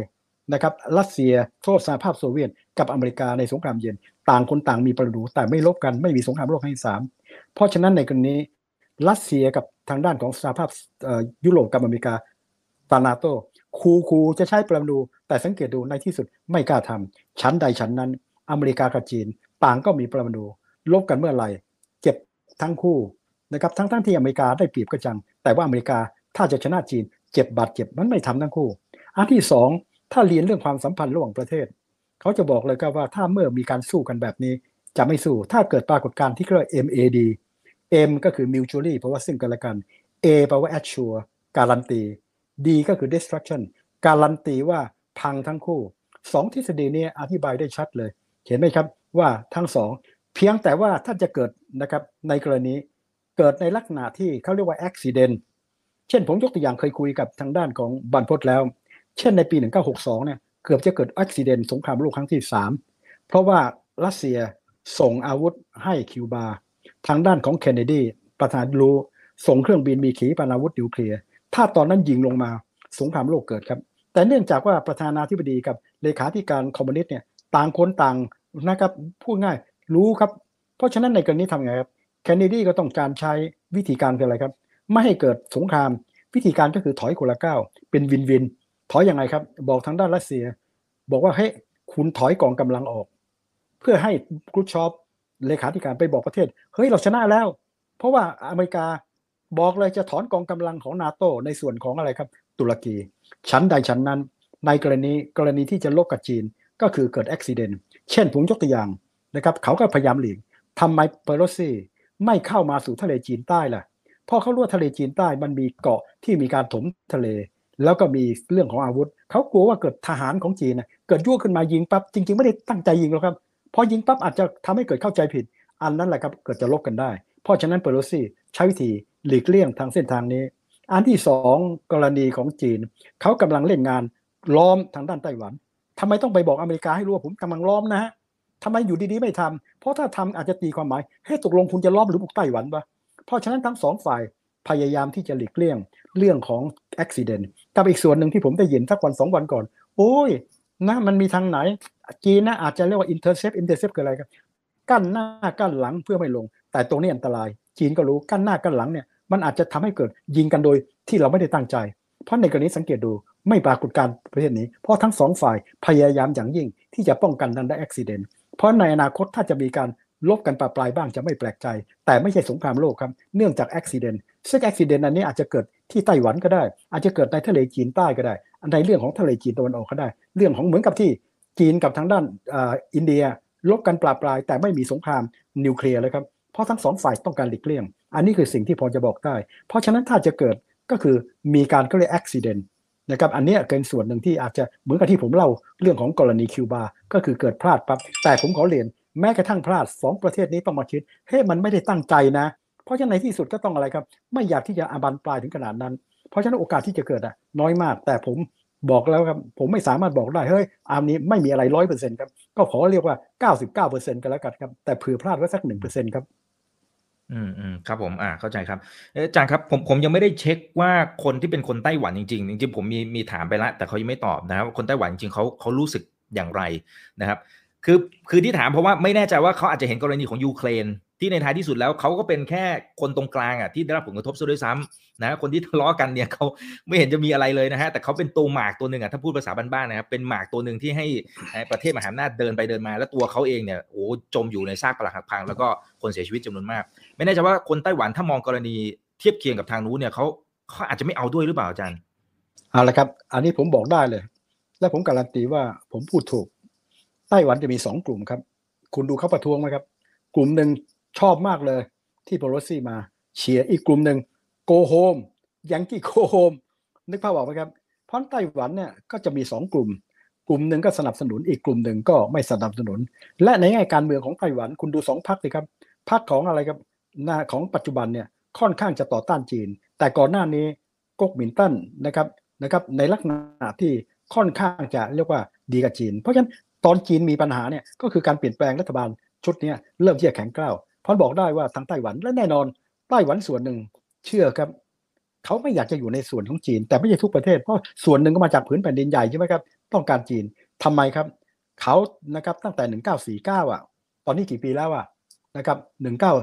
นะครับรัสเซียโทษสหภาพโซเวียตกับอเมริกาในสงครามเย็น ต่างคนต่างมีประดูแต่ไม่ลบกันไม่มีสงครามโลกครั้งที่สามเพราะฉะนั้นในกรณีรัสเซียกับทางด้านของสหภาพยุโรปกับอเมริกาตานาโตคูคูจะใช้ปรมาณูแต่สังเกตดูในที่สุดไม่กล้าทำชั้นใดชั้นนั้น อเมริกากับจีน ต่างก็มีปรมาณูลบกันเมื่อไหร่เจ็บทั้งคู่นะครับทั้งทั้งที่อเมริกาได้เปรียบก็จัง แต่ว่าอเมริกาถ้าจะชนะจีน เจ็บบาดเจ็บมันไม่ทำทั้งคู่ อันที่สองถ้าเรียนเรื่องความสัมพันธ์ระหว่างประเทศ เขาจะบอกเลยก็ว่าถ้าเมื่อมีการสู้กันแบบนี้จะไม่สู้ ถ้าเกิดปรากฏการณ์ที่เรียกว่า MAD M ก็คือ mutually เพราะว่าซึ่งกันและกัน A แปลว่า assure การันตี D ก็คือ destruction การันตีว่าพังทั้งคู่สองทฤษฎีนี้อธิบายได้ชัดเลย เห็นไหมครับว่าทั้งสองเพียงแต่ว่าถ้าจะเกิดนะครับในกรณีเกิดในลักษณะที่เขาเรียกว่า accident เช่นผมยกตัวอย่างเคยคุยกับทางด้านของบันพศแล้ว เช่นในปี 1962 เนี่ยเกือบจะเกิดอุบัติเหตุสงครามโลกครั้งที่ 3 เพราะว่ารัสเซียส่งอาวุธให้คิวบา ทางด้านของเคนเนดีประธานาธิบดีรู้ส่งเครื่องบินมีขีปนาวุธนิวเคลียร์ ถ้าตอนนั้นยิงลงมาสงครามโลกเกิดครับ แต่เนื่องจากว่าประธานาธิบดีกับเลขาธิการคอมมิวนิสต์เนี่ยต่างคนต่างนะครับพูดง่ายรู้ครับ เพราะฉะนั้นในกรณีทำไงครับเคนเนดีก็ต้องการใช้วิธีการคืออะไรครับ ไม่ให้เกิดสงคราม วิธีการก็คือถอยคนละก้าวเป็นวินวิน ถอยอยังไงครับ บอกทางด้านรัสเซีย บอกว่าเฮ้ยคุณถอยกองกำลังออก เพื่อให้กรุชอปเลขาธิการไปบอกประเทศเฮ้ยเราชนะแล้ว เพราะว่าอเมริกาบอกเลยจะถอนกองกำลังของนาโตในส่วนของอะไรครับ ตุรกี ชั้นใดชั้นนั้น ในกรณีกรณีที่จะลบกับจีนก็คือเกิดอุบิเหตุเช่นผมยกตัวอย่างนะครับ เขาก็พยายามหลีกทำไมเปโรซีไม่เข้ามาสู่ทะเลจีนใต้ล่ะ พอเขารู้ว่าทะเลจีนใต้มันมีเกาะที่มีการถมทะเล แล้วก็มีเรื่องของอาวุธ เขากลัวว่าเกิดทหารของจีนเกิดยั่วขึ้นมายิงปั๊บจริง ๆ ไม่ได้ตั้งใจยิงหรอกครับพอยิงปั๊บอาจจะทำให้เกิดเข้าใจผิด อันนั้นแหละครับเกิดจะลบกันได้ เพราะฉะนั้นเปโรซี่ใช้วิธีหลีกเลี่ยงทางเส้นทางนี้ อันที่สองกรณีของจีน เขากำลังเล่นงานล้อมทางด้านไต้หวันทำไมต้องไปบอกอเมริกาให้รู้ว่าผมกำลังล้อมนะฮะทำไมอยู่ดีๆไม่ทำเพราะถ้าทำอาจจะตีความหมายให้ตกลงคุณจะล้อมหรือบุกไต้หวันปะ เพราะฉะนั้นทั้งสองฝ่ายพยายามที่จะหลีกเลี่ยงเรื่องของอุบิเหตุกับอีกส่วนหนึ่งที่ผมได้ยินสักวันสองวันก่อน โอ้ยนะมันมีทางไหน จีนนะอาจจะเรียกว่า intercept intercept คืออะไรครับกั้นหน้ากั้นหลังเพื่อไม่ลง แต่ตรงนี้อันตราย จีนก็รู้กั้นหน้ากั้นหลังเนี่ยมันอาจจะทำให้เกิดยิงกันโดยที่เราไม่ได้ตั้งใจ เพราะในกรณีสังเกตดูไม่ปรากฏการประเภทนี้ เพราะทั้งสองฝ่ายพยายามอย่างยิ่งที่จะป้องกันดันได้อุบิเหตุเพราะในอนาคตถ้าจะมีการ ลบกันปลาปลายบ้างจะไม่แปลกใจ แต่ไม่ใช่สงครามโลกครับ เนื่องจากอุบิเหตุซึ่งอุบิเหตุอันนี้อาจจะเกิดที่ไต้หวันก็ได้ อาจจะเกิดในทะเลจีนใต้ก็ได้ในเรื่องของทะเลจีนตะวันออกก็ได้ เรื่องของเหมือนกับที่จีนกับทางด้านอินเดียลบกันปลาปลาย แต่ไม่มีสงครามนิวเคลียร์เลยครับ เพราะทั้งสองฝ่ายต้องการหลีกเลี่ยง อันนี้คือสิ่งที่พอจะบอกได้ เพราะฉะนั้นถ้าจะเกิดก็คือมีการก็เรียกอุบิเหตุนะครับอันนี้เป็นส่วนหนึ่งที่อาจจะเหมือนกับที่ผมเล่าเรื่องของกรณีคิวบา ก็คือเกิดพลาดปั๊บแต่ผมขอเรียน แม้กระทั่งพลาดสองประเทศนี้ต้องมาคิดเฮ้ยมันไม่ได้ตั้งใจนะ เพราะฉะนั้นในที่สุดก็ต้องอะไรครับ ไม่อยากที่จะอาบันปลายถึงขนาดนั้น เพราะฉะนั้นโอกาสที่จะเกิดอะน้อยมาก แต่ผมบอกแล้วครับผมไม่สามารถบอกได้เฮ้ยอันนี้ไม่มีอะไรร้อยเปอร์เซ็นต์ครับก็ขอเรียกว่าเก้าสิบเก้าเปอร์เซ็นต์กันแล้วกันครับ แต่เผื่อพลาดไว้สักหนึ่งเปอร์เซ็นต์ครับอืมอืมครับผมอ่าเข้าใจครับอาจารย์ครับผมผมยังไม่ได้เช็คว่าคนที่เป็นคนไต้หวันจริงๆจริงๆผมมีมีถามไปล้วแต่เขายังไม่ตอบนะครับคนไต้หวันจริงๆเขาเขารู้สึกอย่างไรนะครับ คือคือที่ถามเพราะว่าไม่แน่ใจว่าเขาอาจจะเห็นกรณีของยูเครนที่ในท้ายที่สุดแล้วเขาก็เป็นแค่คนตรงกลางอะที่ได้รับผลกระทบซะด้วยซ้ำนะคนที่ทะเลาะกันเนี่ยเขาไม่เห็นจะมีอะไรเลยนะฮะแต่เขาเป็นตัวหมากตัวหนึ่งอะถ้าพูดภาษาบ้านๆนะครับเป็นหมากตัวหนึ่งที่ให้ประเทศมหาอำนาจเดินไปเดินมา แล้วตัวเขาเองเนี่ยโอ้จมอยู่ในซากปรักหักพังแล้วก็คนเสียชีวิตจำนวนมาก ไม่แน่ใจว่าคนไต้หวันถ้ามองกรณีเทียบเคียงกับทางนู้นเนี่ยเขาเขาอาจจะไม่เอาด้วยหรือเปล่าอาจารย์เอาละครับ อันนี้ผมบอกได้เลย และผมการันตีว่าผมพูดถูก ไต้หวันจะมีสองกลุ่มครับ คุณดูเขาประท้วงไหมครับ กลุ่มหนึ่งชอบมากเลย ที่เพโลซีมาเชียร์อีกกลุ่มหนึ่ง go home Yankee go home นึกภาพออกไหมครับ เพราะไต้หวันเนี่ยก็จะมีสองกลุ่ม กลุ่มหนึ่งก็สนับสนุนอีกกลุ่มหนึ่งก็ไม่สนับสนุน และในแง่การเมืองของไต้หวันคุณดูสองพรรคสิครับพรรคของอะไรครับหน้าของปัจจุบันเนี่ยค่อนข้างจะต่อต้านจีน แต่ก่อนหน้านี้ก๊กหมินตั้นนะครับนะครับในลักษณะที่ค่อนข้างจะเรียกว่าดีกับจีน เพราะฉะนั้น ตอนจีนมีปัญหาเนี่ยก็คือการเปลี่ยนแปลงรัฐบาลชุดนี้เริ่มที่จะแข็งกร้าวพราะบอกได้ว่าทางไต้หวันและแน่นอนไต้หวันส่วนหนึ่งเชื่อครับเขาไม่อยากจะอยู่ในส่วนของจีน แต่ไม่ใช่ทุกประเทศเพราะส่วนหนึ่งก็มาจากผืนแผ่นดินใหญ่ใช่ไหมครับต้องการจีนทำไมครับเขานะครับตั้งแต่ 1949อะตอนนี้กี่ปีแล้วอะนะครับ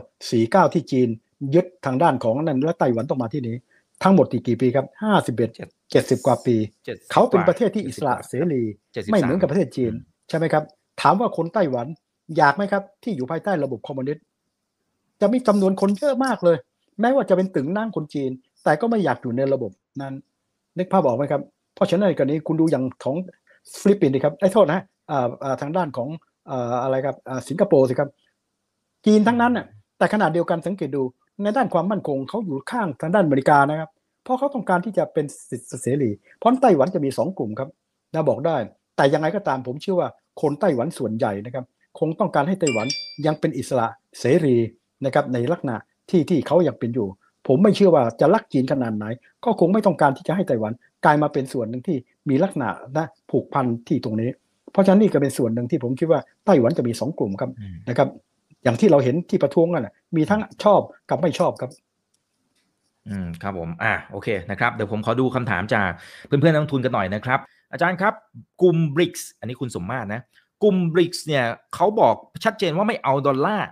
1949 ที่จีนยึดทางด้านของนั้นและไต้หวันต้องมาที่นี้ ทั้งหมดกี่ปีครับ51 70 กว่าปี เขาเป็นประเทศที่อิสระเสรี ไม่เหมือนกับประเทศจีน ใช่ไหมครับ ถามว่าคนไต้หวันอยากไหมครับ ที่อยู่ภายใต้ระบบคอมมิวนิสต์จะมีจำนวนคนเยอะมากเลย แม้ว่าจะเป็นตึงนั่งคนจีน แต่ก็ไม่อยากอยู่ในระบบนั้นนึกภาพออกไหมครับ เพราะฉะนั้นในกรณีคุณดูอย่างของฟิลิปปินส์ครับไอ้โทษนะทางด้านของอะไรครับสิงคโปร์สิครับ จีนทั้งนั้นน่ะแต่ขนาดเดียวกันสังเกตดูในด้านความมั่นคงเขาอยู่ข้างทางด้านอเมริกานะครับ เพราะเขาต้องการที่จะเป็นสิทธิเสรีเพราะไต้หวันจะมีสองกลุ่มครับนะบอกได้ แต่ยังไงก็ตามผมเชื่อว่า คนไต้หวันส่วนใหญ่นะครับ คงต้องการให้ไต้หวันยังเป็นอิสระเสรีนะครับในลักษณะที่ที่เขายังเป็นอยู่ ผมไม่เชื่อว่าจะรักจีนขนาดไหน ก็คงไม่ต้องการที่จะให้ไต้หวันกลายมาเป็นส่วนหนึ่งที่มีลักษณะนะผูกพันที่ตรงนี้ เพราะฉะนั้นนี่ก็เป็นส่วนหนึ่งที่ผมคิดว่าไต้หวันจะมีสองกลุ่มครับอืมนะครับ อย่างที่เราเห็นที่ประท้วงกันน่ะมีทั้งชอบกับไม่ชอบครับ อืมครับผมอ่าโอเคนะครับเดี๋ยวผมขอดูคำถามจากเพื่อนๆนักลงทุนกันหน่อยนะครับ อาจารย์ครับกลุ่ม BRICS อันนี้คุณสมมาตรนะกลุ่ม BRICS เนี่ยเขาบอกชัดเจนว่าไม่เอาดอลลาร์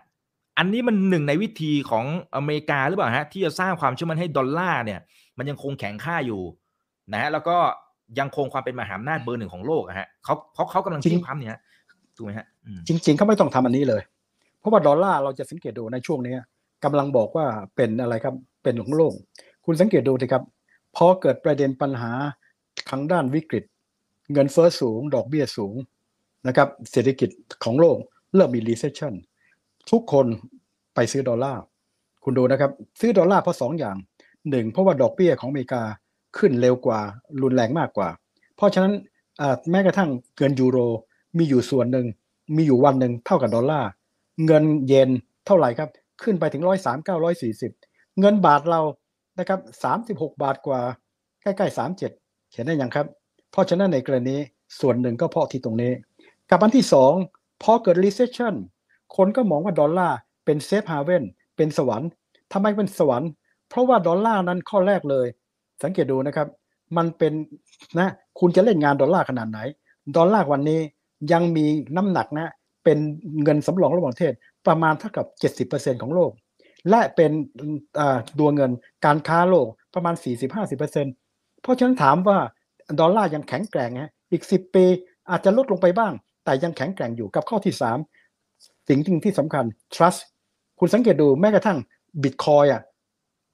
อันนี้มันหนึ่งในวิธีของอเมริกาหรือเปล่าฮะที่จะสร้างความเชื่อมั่นให้ดอลลาร์เนี่ย มันยังคงแข็งค่าอยู่นะฮะแล้วก็ยังคงความเป็นมหาอำนาจเบอร์หนึ่งของโลกอะฮะเขาเขาเขากำลังชี้งพัมเนี่ยถูกไหมฮะจริง ๆเขาไม่ต้องทำอันนี้เลย เพราะว่าดอลลาร์เราจะสังเกตดูในช่วงนี้กำลังบอกว่าเป็นอะไรครับ เป็นของโลก คุณสังเกตดูสิครับพอเกิดประเด็นปัญหาทางด้านวิกฤต เงินเฟ้อสูง ดอกเบี้ยสูงนะครับเศรษฐกิจของโลกเริ่มมี recession ทุกคนไปซื้อดอลลาร์คุณดูนะครับ ซื้อดอลลาร์เพราะสองอย่างหนึ่งเพราะว่าดอกเบี้ยของอเมริกาขึ้นเร็วกว่ารุนแรงมากกว่า เพราะฉะนั้นแม้กระทั่งเงินยูโรมีอยู่ส่วนหนึ่งมีอยู่วันหนึ่งเท่ากับดอลลาร์เงินเยนเท่าไหร่ครับ ขึ้นไปถึงร้อยสามเก้าร้อยสี่สิบ เงินบาทเรานะครับสามสิบหกบาทกว่า ใกล้ๆสามเจ็ดเห็นได้ยังครับ เพราะฉะนั้นในกรณีส่วนหนึ่งก็เพราะที่ตรงนี้ กับอันที่สองพอเกิด recession คนก็มองว่าดอลลาร์เป็น safe haven เป็นสวรรค์ทำไมเป็นสวรรค์ เพราะว่าดอลลาร์นั้นข้อแรกเลย สังเกตดูนะครับ มันเป็นนะคุณจะเล่นงานดอลลาร์ขนาดไหน ดอลลาร์วันนี้ยังมีน้ำหนักนะเป็นเงินสำรองระหว่างประเทศประมาณเท่ากับ 70%ของโลก และเป็นตัวเงินการค้าโลกประมาณ 40-50%เพราะฉะนั้นถามว่าดอลลาร์ยังแข็งแกร่งฮะอีก 10 ปีอาจจะลดลงไปบ้าง แต่ยังแข็งแกร่งอยู่กับข้อที่ 3 สิ่งที่ที่สำคัญ trust คุณสังเกตดูแม้กระทั่งบิตคอยอะ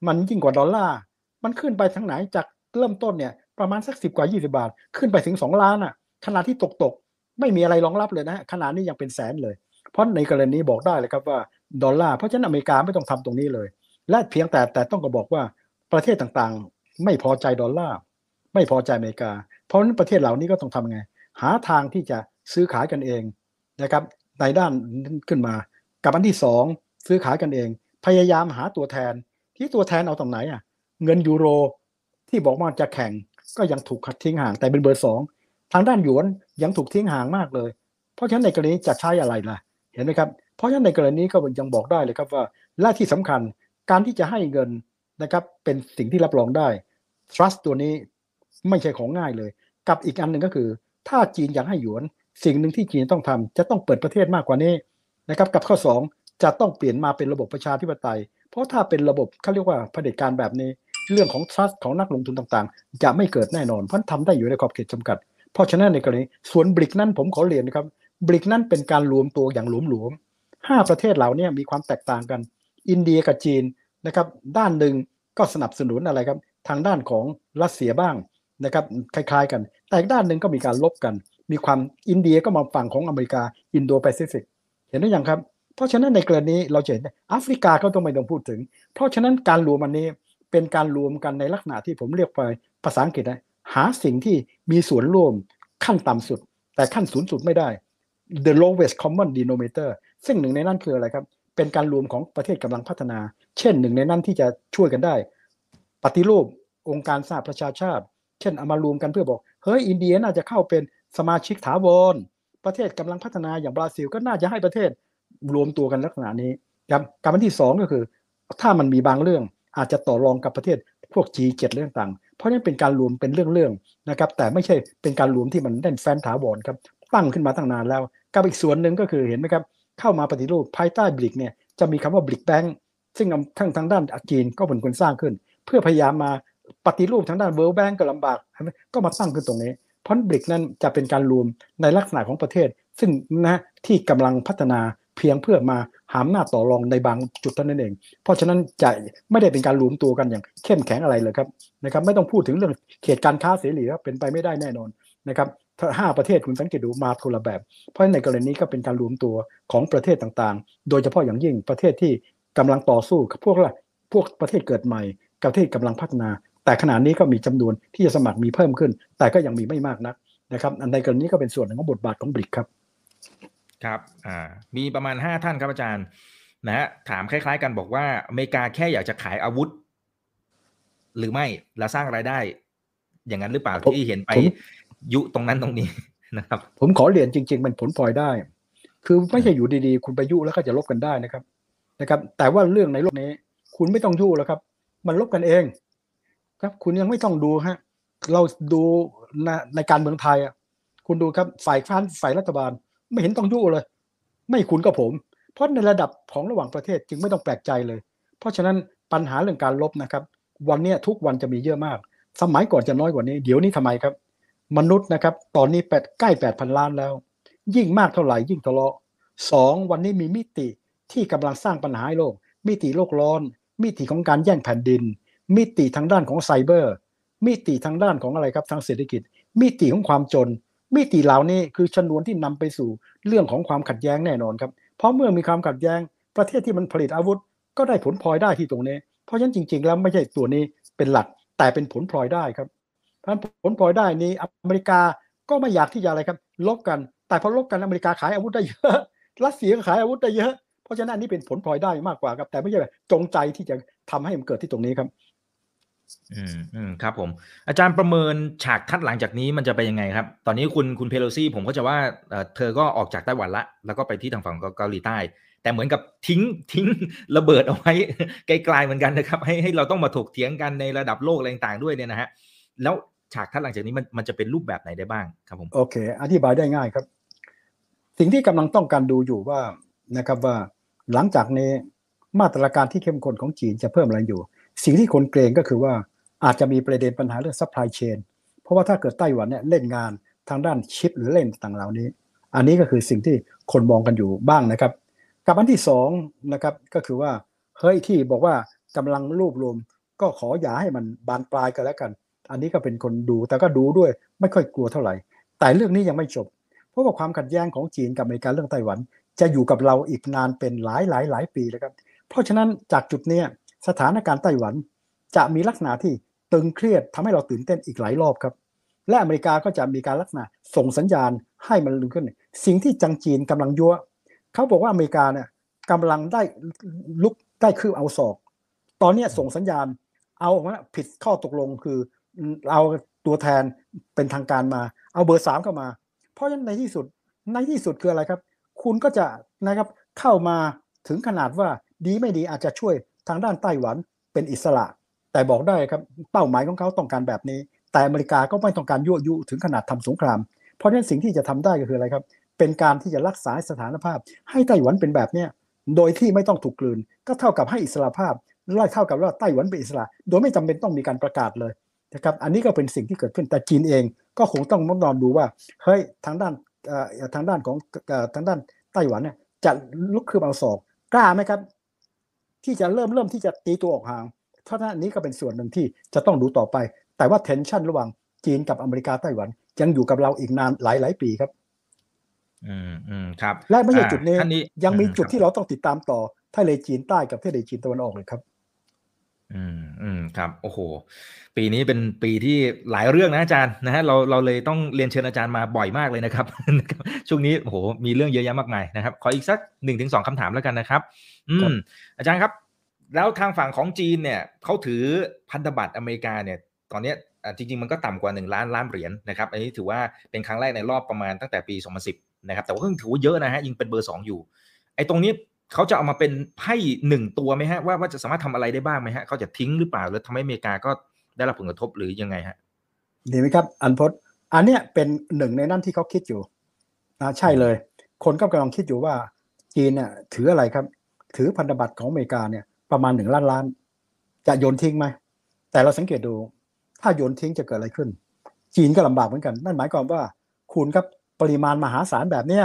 มันยิ่งกว่าดอลลาร์ มันขึ้นไปทางไหนจากเริ่มต้นเนี่ยประมาณสักสิบกว่า 20 บาท ขึ้นไปถึง 2 ล้านอะขณะที่ตกตกไม่มีอะไรรองรับเลยนะขนาดนี้ยังเป็นแสนเลย เพราะในกรณีบอกได้เลยครับว่า ดอลลาร์เพราะฉะนั้นอเมริกาไม่ต้องทำตรงนี้เลย และเพียงแต่แต่ต้องก็บอกว่าประเทศต่างๆ ไม่พอใจดอลลาร์ไม่พอใจอเมริกา เพราะนั้นประเทศเหล่านี้ก็ต้องทำไง หาทางที่จะซื้อขายกันเองนะครับในด้านขึ้นมา กับอันที่สองซื้อขายกันเอง พยายามหาตัวแทนที่ตัวแทนเอาตรงไหนอะเงินยูโรที่บอกว่าจะแข่งก็ยังถูกขัดทิ้งห่างแต่เป็นเบอร์สองทางด้านหยวนยังถูกทิ้งห่างมากเลย เพราะฉะนั้นในกรณีจะใช้อะไรล่ะ เห็นไหมครับ เพราะฉะนั้นในกรณีก็ยังบอกได้เลยครับว่าและที่สำคัญการที่จะให้เงินนะครับเป็นสิ่งที่รับรองได้ trust ตัวนี้ไม่ใช่ของง่ายเลย กับอีกอันหนึ่งก็คือ ถ้าจีนอยากให้หยวน สิ่งหนึ่งที่จีนต้องทำจะต้องเปิดประเทศมากกว่านี้นะครับกับข้อ 2 จะต้องเปลี่ยนมาเป็นระบบประชาธิปไตย เพราะถ้าเป็นระบบเขาเรียกว่าเผด็จการแบบนี้ เรื่องของ trust ของนักลงทุนต่างๆ จะไม่เกิดแน่นอนเพราะทำได้อยู่ในขอบเขตจำกัด เพราะฉะนั้นในกรณีส่วนบริกนั้นผมขอเรียนนะครับบริกนั้นเป็นการรวมตัวอย่างหลวมๆ ห้าประเทศเหล่านี้มีความแตกต่างกัน อินเดียกับจีนนะครับด้านหนึ่งก็สนับสนุนอะไรครับทางด้านของรัสเซียบ้างนะครับคล้ายๆกัน แต่อีกด้านหนึ่งก็มีการลบกัน มีความอินเดียก็มาฝั่งของอเมริกาอินโดแปซิฟิกเห็นหรือยังครับ เพราะฉะนั้นในกรณีเราเห็นแอฟริกาเขาต้องไม่ต้องพูดถึง เพราะฉะนั้นการรวมอันนี้เป็นการรวมกันในลักษณะที่ผมเรียกไปภาษาอังกฤษนะหาสิ่งที่มีส่วนร่วมขั้นต่ำสุด แต่ขั้นสูงสุดไม่ได้ the lowest common denominator ซึ่งหนึ่งในนั้นคืออะไรครับ เป็นการรวมของประเทศกำลังพัฒนา เช่นหนึ่งในนั้นที่จะช่วยกันได้ ปฏิรูปองค์การสหประชาชาติ เช่นเอามารวมกันเพื่อบอก เฮ้ยอินเดียน่าจะเข้าเป็นสมาชิกถาวร ประเทศกำลังพัฒนาอย่างบราซิลก็น่าจะให้ประเทศรวมตัวกันลักษณะนี้ครับการอันที่สองก็คือ ถ้ามันมีบางเรื่องอาจจะต่อรองกับประเทศพวก G7 เรื่องต่าง เพราะฉะนั้นเป็นการรวมเป็นเรื่องๆนะครับ แต่ไม่ใช่เป็นการรวมที่มันแน่นแฟนถาวรครับ ตั้งขึ้นมาตั้งนานแล้วกับอีกส่วนหนึ่งก็คือเห็นไหมครับ เข้ามาปฏิรูปภายใต้บริกเนี่ยจะมีคำว่าบริกแบงค์ซึ่งทางทางด้านจีนก็เป็นคนสร้างขึ้น เพื่อพยายามมาปฏิรูปทางด้านเวิลด์แบงก์ก็ลำบากก็มาตั้งขึ้นตรงนี้เพราะบริกนั้นจะเป็นการรวมในลักษณะของประเทศ ซึ่งนะที่กำลังพัฒนาเพียงเพื่อมาหามหน้าต่อรองในบางจุดเท่านั้นเอง เพราะฉะนั้นจะไม่ได้เป็นการรวมตัวกันอย่างเข้มแข็งอะไรเลยครับนะครับไม่ต้องพูดถึงเรื่องเขตการค้าเสรีครับเป็นไปไม่ได้แน่นอนนะครับ ห้าประเทศคุณสังเกตดูมาคนละแบบ เพราะในกรณีนี้ก็เป็นการรวมตัวของประเทศต่างๆ โดยเฉพาะอย่างยิ่งประเทศที่กำลังต่อสู้กับพวกละพวกประเทศเกิดใหม่กับประเทศกำลังพัฒนา แต่ขณะนี้ก็มีจำนวนที่จะสมัครมีเพิ่มขึ้น แต่ก็ยังมีไม่มากนักนะครับ อันในกรณีนี้ก็เป็นส่วนหนึ่งของบทบาทของบริกครับ ครับอ่ามีประมาณห้าท่านครับอาจารย์นะฮะถามคล้ายๆ กันบอกว่าอเมริกาแค่อยากจะขายอาวุธ หรือไม่แล้วสร้างรายได้ อย่างนั้นหรือเปล่าผมที่เห็นไปผม ยุตรงนั้นตรงนี้นะครับ ผมขอเรียนจริง ๆ มันผลพลอยได้ คือไม่ใช่อยู่ดีๆ คุณไปยุแล้วก็จะลบกันได้นะครับนะครับ แต่ว่าเรื่องในโลกนี้ คุณไม่ต้องยุแล้วครับ มันลบกันเอง ครับ คุณยังไม่ต้องดูฮะเราดูในในการเมืองไทยอะคุณดูครับฝ่ายค้านฝ่ายรัฐบาล ไม่เห็นต้องยุเลย ไม่คุณก็ผม เพราะในระดับของระหว่างประเทศจึงไม่ต้องแปลกใจเลย เพราะฉะนั้นปัญหาเรื่องการลบนะครับ วันนี้ทุกวันจะมีเยอะมาก สมัยก่อนจะน้อยกว่านี้ เดี๋ยวนี้ทำไมครับ มนุษย์นะครับ ตอนนี้แปดใกล้แปดพันล้านแล้ว ยิ่งมากเท่าไหร่ยิ่งทะเลาะสองวันนี้มีมิติที่กำลังสร้างปัญหาให้โลก มิติโลกร้อน มิติของการแย่งแผ่นดิน มิติทางด้านของไซเบอร์ มิติทางด้านของอะไรครับทางเศรษฐกิจ มิติของความจน มิติเหล่านี้คือชนวนที่นำไปสู่เรื่องของความขัดแย้งแน่นอนครับ เพราะเมื่อมีความขัดแย้ง ประเทศที่มันผลิตอาวุธ ก็ได้ผลพลอยได้ที่ตรงนี้ เพราะฉะนั้นจริง ๆ แล้วไม่ใช่ตัวนี้เป็นหลักแต่เป็นผลพลอยได้ครับ พันผลพลอยได้นี้อเมริกาก็ไม่อยากที่จะอะไรครับลบกัน แต่พอลบกันอเมริกาขายอาวุธได้เยอะรัสเซียขายอาวุธได้เยอะเพราะฉะนั้นนนี้เป็นผลพลอยได้มากกว่าครับ แต่ไม่ใช่แบบจงใจที่จะทำให้มันเกิดที่ตรงนี้ครับ อืมอืมครับ ผม อาจารย์ประเมินฉากทัดหลังจากนี้มันจะไปยังไงครับ ตอนนี้คุณคุณเพโลซี่ ผมก็จะว่าเธอก็ออกจากไต้หวันละ แล้วก็ไปที่ทางฝั่งเกาหลีใต้ แต่เหมือนกับทิ้งทิ้งระเบิดเอาไว้ไกลๆเหมือนกันนะครับ ให้ให้เราต้องมาถกเถียงกันในระดับโลกอะไรต่างๆด้วยเนี่ยนะฮะแล้ว ฉากทัศน์หลังจากนี้มันมันจะเป็นรูปแบบไหนได้บ้างครับผมโอเค อธิบายได้ง่ายครับ สิ่งที่กำลังต้องการดูอยู่ว่านะครับว่าหลังจากนี้มาตรการที่เข้มข้นของจีนจะเพิ่มอะไรอยู่ สิ่งที่คนเกรงก็คือว่าอาจจะมีประเด็นปัญหาเรื่อง supply chainเพราะว่าถ้าเกิดไต้หวันเนี่ยเล่นงานทางด้านชิปหรือเล่นต่างเหล่านี้ อันนี้ก็คือสิ่งที่คนมองกันอยู่บ้างนะครับ กับอันที่สองนะครับก็คือว่าเฮ้ยที่บอกว่ากำลังรวบรวมก็ขออย่าให้มันบานปลายกันแล้วกัน อันนี้ก็เป็นคนดูแต่ก็ดูด้วยไม่ค่อยกลัวเท่าไหร่ แต่เรื่องนี้ยังไม่จบ เพราะว่าความขัดแย้งของจีนกับอเมริกาเรื่องไต้หวัน จะอยู่กับเราอีกนานเป็นหลายหลายหลายปีเลยครับ เพราะฉะนั้นจากจุดเนี้ยสถานการณ์ไต้หวันจะมีลักษณะที่ตึงเครียดทำให้เราตื่นเต้นอีกหลายรอบครับ และอเมริกาก็จะมีการลักษณะส่งสัญญาณให้มันลึกขึ้น สิ่งที่จังจีนกำลังยั่วเขาบอกว่าอเมริกาเนี่ยกำลังได้ลุกได้คืบเอาศอก ตอนนี้ส่งสัญญาณเอาว่าผิดข้อตกลงคือ เอาตัวแทนเป็นทางการมา เอาเบอร์สามเข้ามา เพราะฉะนั้นในที่สุดในที่สุดคืออะไรครับ คุณก็จะนะครับเข้ามาถึงขนาดว่าดีไม่ดีอาจจะช่วยทางด้านไต้หวันเป็นอิสระ แต่บอกได้ครับเป้าหมายของเขาต้องการแบบนี้ แต่อเมริกาก็ไม่ต้องการยั่วยุถึงขนาดทำสงคราม เพราะฉะนั้นสิ่งที่จะทำได้ก็คืออะไรครับ เป็นการที่จะรักษาสถานภาพ ให้ไต้หวันเป็นแบบเนี้ยโดยที่ไม่ต้องถูกกลืน ก็เท่ากับให้อิสระภาพไล่เท่ากับว่าไต้หวันเป็นอิสระ โดยไม่จำเป็นต้องมีการประกาศเลย นะครับอันนี้ก็เป็นสิ่งที่เกิดขึ้นแต่จีนเองก็คงต้องนอนดูว่าเฮ้ยทางด้านเอ่อทางด้านของเอ่อทางด้านไต้หวันเนี่ยจะลุกคืบเอาศอกกล้าไหมครับ ที่จะเริ่มเริ่มที่จะตีตัวออกห่างเพราะฉะนั้นอันนี้ก็เป็นส่วนหนึ่งที่จะต้องดูต่อไป แต่ว่าเทนชันระหว่างจีนกับอเมริกาไต้หวัน ยังอยู่กับเราอีกนานหลายหลายปีครับ อืมอืมครับ และไม่ใช่จุดนี้อ่าท่านนี้ยังมีอืมจุดครับที่เราต้องติดตามต่อทะเลจีนใต้กับทะเลจีนตะวันออกเลยครับ อืมอืมครับ โอ้โห ปีนี้เป็นปีที่หลายเรื่องนะอาจารย์นะฮะเราเราเลยต้องเรียนเชิญอาจารย์มาบ่อยมากเลยนะครับ ช่วงนี้โอ้โหมีเรื่องเยอะแยะมากมายนะครับ ขออีกสักหนึ่งถึงสองคำถามแล้วกันนะครับ อืครัมบอาจารย์ครับ แล้วทางฝั่งของจีนเนี่ยเขาถือพันธบัตรอเมริกาเนี่ย ตอนเนี้ยอะจริง ๆ มันก็ต่ำกว่า 1 ล้านล้านเหรียญนะครับ อันนี้ถือว่าเป็นครั้งแรกในรอบประมาณตั้งแต่ปี 2010 นะครับ แต่ว่าก็ถือว่าเยอะนะฮะยิงเป็นเบอร์สองอยู่ ไอ้ตรงนี้ เขาจะเอามาเป็นไพ่หนึ่งตัวไหมฮะว่าว่าจะสามารถทำอะไรได้บ้างไหมฮะเขาจะทิ้งหรือเปล่าหรือทำให้อเมริกาก็ได้รับผลกระทบหรือยังไงฮะดีไหมครับ อันพจน์อันเนี้ยเป็นหนึ่งในนั้นที่เขาคิดอยู่นะใช่เลย คนก็กำลังคิดอยู่ว่าจีนเนี่ยถืออะไรครับ ถือพันธบัตรของอเมริกาเนี่ยประมาณหนึ่งล้านล้าน จะโยนทิ้งไหมแต่เราสังเกตดู ถ้าโยนทิ้งจะเกิดอะไรขึ้น จีนก็ลำบากเหมือนกัน นั่นหมายความว่า คุณครับปริมาณมหาศาลแบบเนี้ย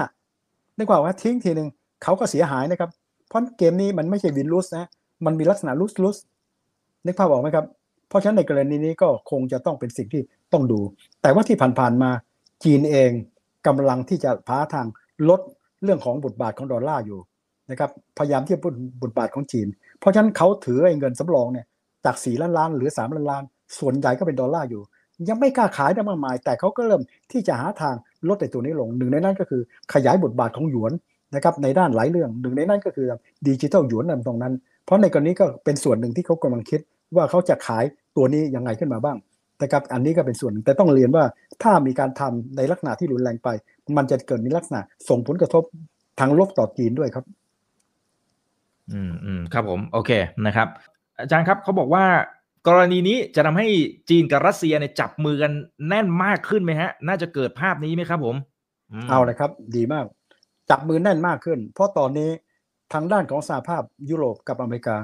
นึกว่าว่าทิ้งทีหนึ่ง เขาก็เสียหายนะครับ เพราะเกมนี้มันไม่ใช่ win-lose นะมันมีลักษณะ lose-lose นึกภาพออกไหมครับ เพราะฉะนั้นในกรณีนี้ก็คงจะต้องเป็นสิ่งที่ต้องดู แต่ว่าที่ผ่านๆมาจีนเองกำลังที่จะหาทางลดเรื่องของบทบาทของดอลลาร์อยู่นะครับพยายามที่จะพูดบทบาทของจีน เพราะฉะนั้นเขาถือไอ้เงินสำรองเนี่ยจากสี่ล้านล้านหรือสามล้านล้าน ส่วนใหญ่ก็เป็นดอลลาร์อยู่ ยังไม่กล้าขายได้มากมาย แต่เขาก็เริ่มที่จะหาทางลดไอ้ตัวนี้ลงหนึ่งในนั้นก็คือขยายบทบาทของหยวน นะครับในด้านหลายเรื่องหนึ่งในนั้นก็คือดิจิทัลหยวนนั่นตรงนั้น เพราะในกรณีก็เป็นส่วนหนึ่งที่เขากำลังคิดว่าเขาจะขายตัวนี้ยังไงขึ้นมาบ้างนะครับอันนี้ก็เป็นส่วนหนึ่งแต่ต้องเรียนว่าถ้ามีการทำในลักษณะที่รุนแรงไป มันจะเกิดในลักษณะส่งผลกระทบทางลบต่อจีนด้วยครับ อืมอืมครับผมโอเคนะครับ อาจารย์ครับเขาบอกว่ากรณีนี้จะทำให้จีนกับรัสเซียเนี่ยจับมือกันแน่นมากขึ้นไหมฮะ น่าจะเกิดภาพนี้ไหมครับผม เอาเลยครับ ดีมาก จับมือแน่นมากขึ้น เพราะตอนนี้ทางด้านของสหภาพยุโรปกับอเมริกา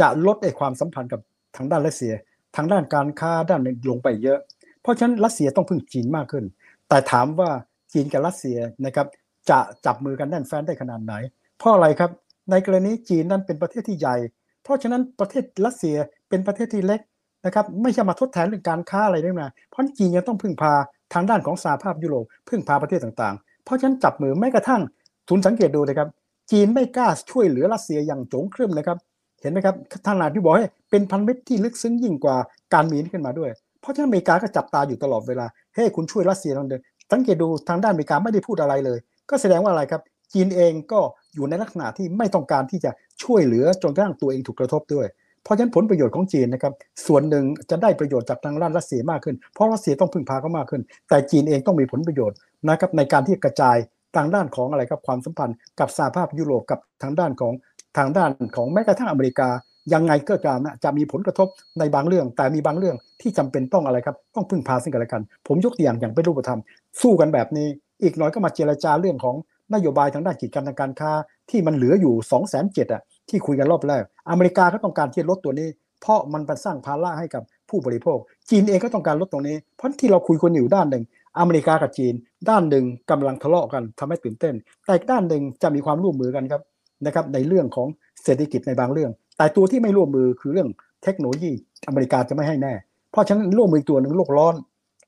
จะลดไอ้ความสัมพันธ์กับทางด้านรัสเซีย ทางด้านการค้าด้านลงไปเยอะ เพราะฉะนั้นรัสเซียต้องพึ่งจีนมากขึ้น แต่ถามว่าจีนกับรัสเซียนะครับจะจับมือกันแน่นแฟ้นได้ขนาดไหน เพราะอะไรครับ ในกรณีจีนนั้นเป็นประเทศที่ใหญ่ เพราะฉะนั้นประเทศรัสเซียเป็นประเทศที่เล็กนะครับไม่ใช่มาทดแทนเรื่องการค้าอะไรได้มาเพราะจีนยังต้องพึ่งพาทางด้านของสหภาพยุโรปพึ่งพาประเทศต่างๆ เพราะฉะนั้นจับมือแม้กระทั่ง ทุนสังเกตดูนะครับ จีนไม่กล้าช่วยเหลือรัสเซียอย่างโจงครึ่มนะครับ เห็นไหมครับท่านนาที่บอกให้เป็นพันธมิตรที่ลึกซึ้งยิ่งกว่าการมีนี้ขึ้นมาด้วย เพราะฉะนั้นอเมริกาก็จับตาอยู่ตลอดเวลาเฮ้คุณช่วยรัสเซียทางเดินสังเกตดูทางด้านอเมริกาไม่ได้พูดอะไรเลย ก็แสดงว่าอะไรครับ จีนเองก็อยู่ในลักษณะที่ไม่ต้องการที่จะช่วยเหลือจนกระทั่งตัวเองถูกกระทบด้วยเพราะฉะนั้นผลประโยชน์ของจีนนะครับส่วนหนึ่งจะได้ประโยชน์จากทางด้านรัสเซียมากขึ้น เพราะรัสเซียต้องพึ่งพาเขามากขึ้น แต่จีนเองต้องมีผลประโยชน์นะครับในการที่กระจาย ทางด้านของอะไรครับความสัมพันธ์กับสหภาพยุโรปกับทางด้านของทางด้านของแม้กระทั่งอเมริกายังไงก็ตามนะจะมีผลกระทบในบางเรื่อง แต่มีบางเรื่องที่จำเป็นต้องอะไรครับต้องพึ่งพาซึ่งกันและกัน ผมยกตัวอย่างอย่างเป็นรูปธรรม สู้กันแบบนี้ อีกหน่อยก็มาเจรจาเรื่องของนโยบายทางด้านกิจการทางการค้า ที่มันเหลืออยู่2องแสนเจ็ดอะที่คุยกันรอบแรก อเมริกาก็ต้องการที่จะลดตัวนี้ เพราะมันเป็นสร้างภาระให้กับผู้บริโภค จีนเองก็ต้องการลดตรงนี้ เพราะที่เราคุยคนอยู่ด้านหนึ่ง อเมริกากับจีน ด้านหนึ่งกำลังทะเลาะกันทำให้ตื่นเต้น แต่อีกด้านหนึ่งจะมีความร่วมมือกันครับนะครับในเรื่องของเศรษฐกิจในบางเรื่อง แต่ตัวที่ไม่ร่วมมือคือเรื่องเทคโนโลยีอเมริกาจะไม่ให้แน่ เพราะฉะนั้นร่วมมืออีกตัวหนึ่งโลกร้อน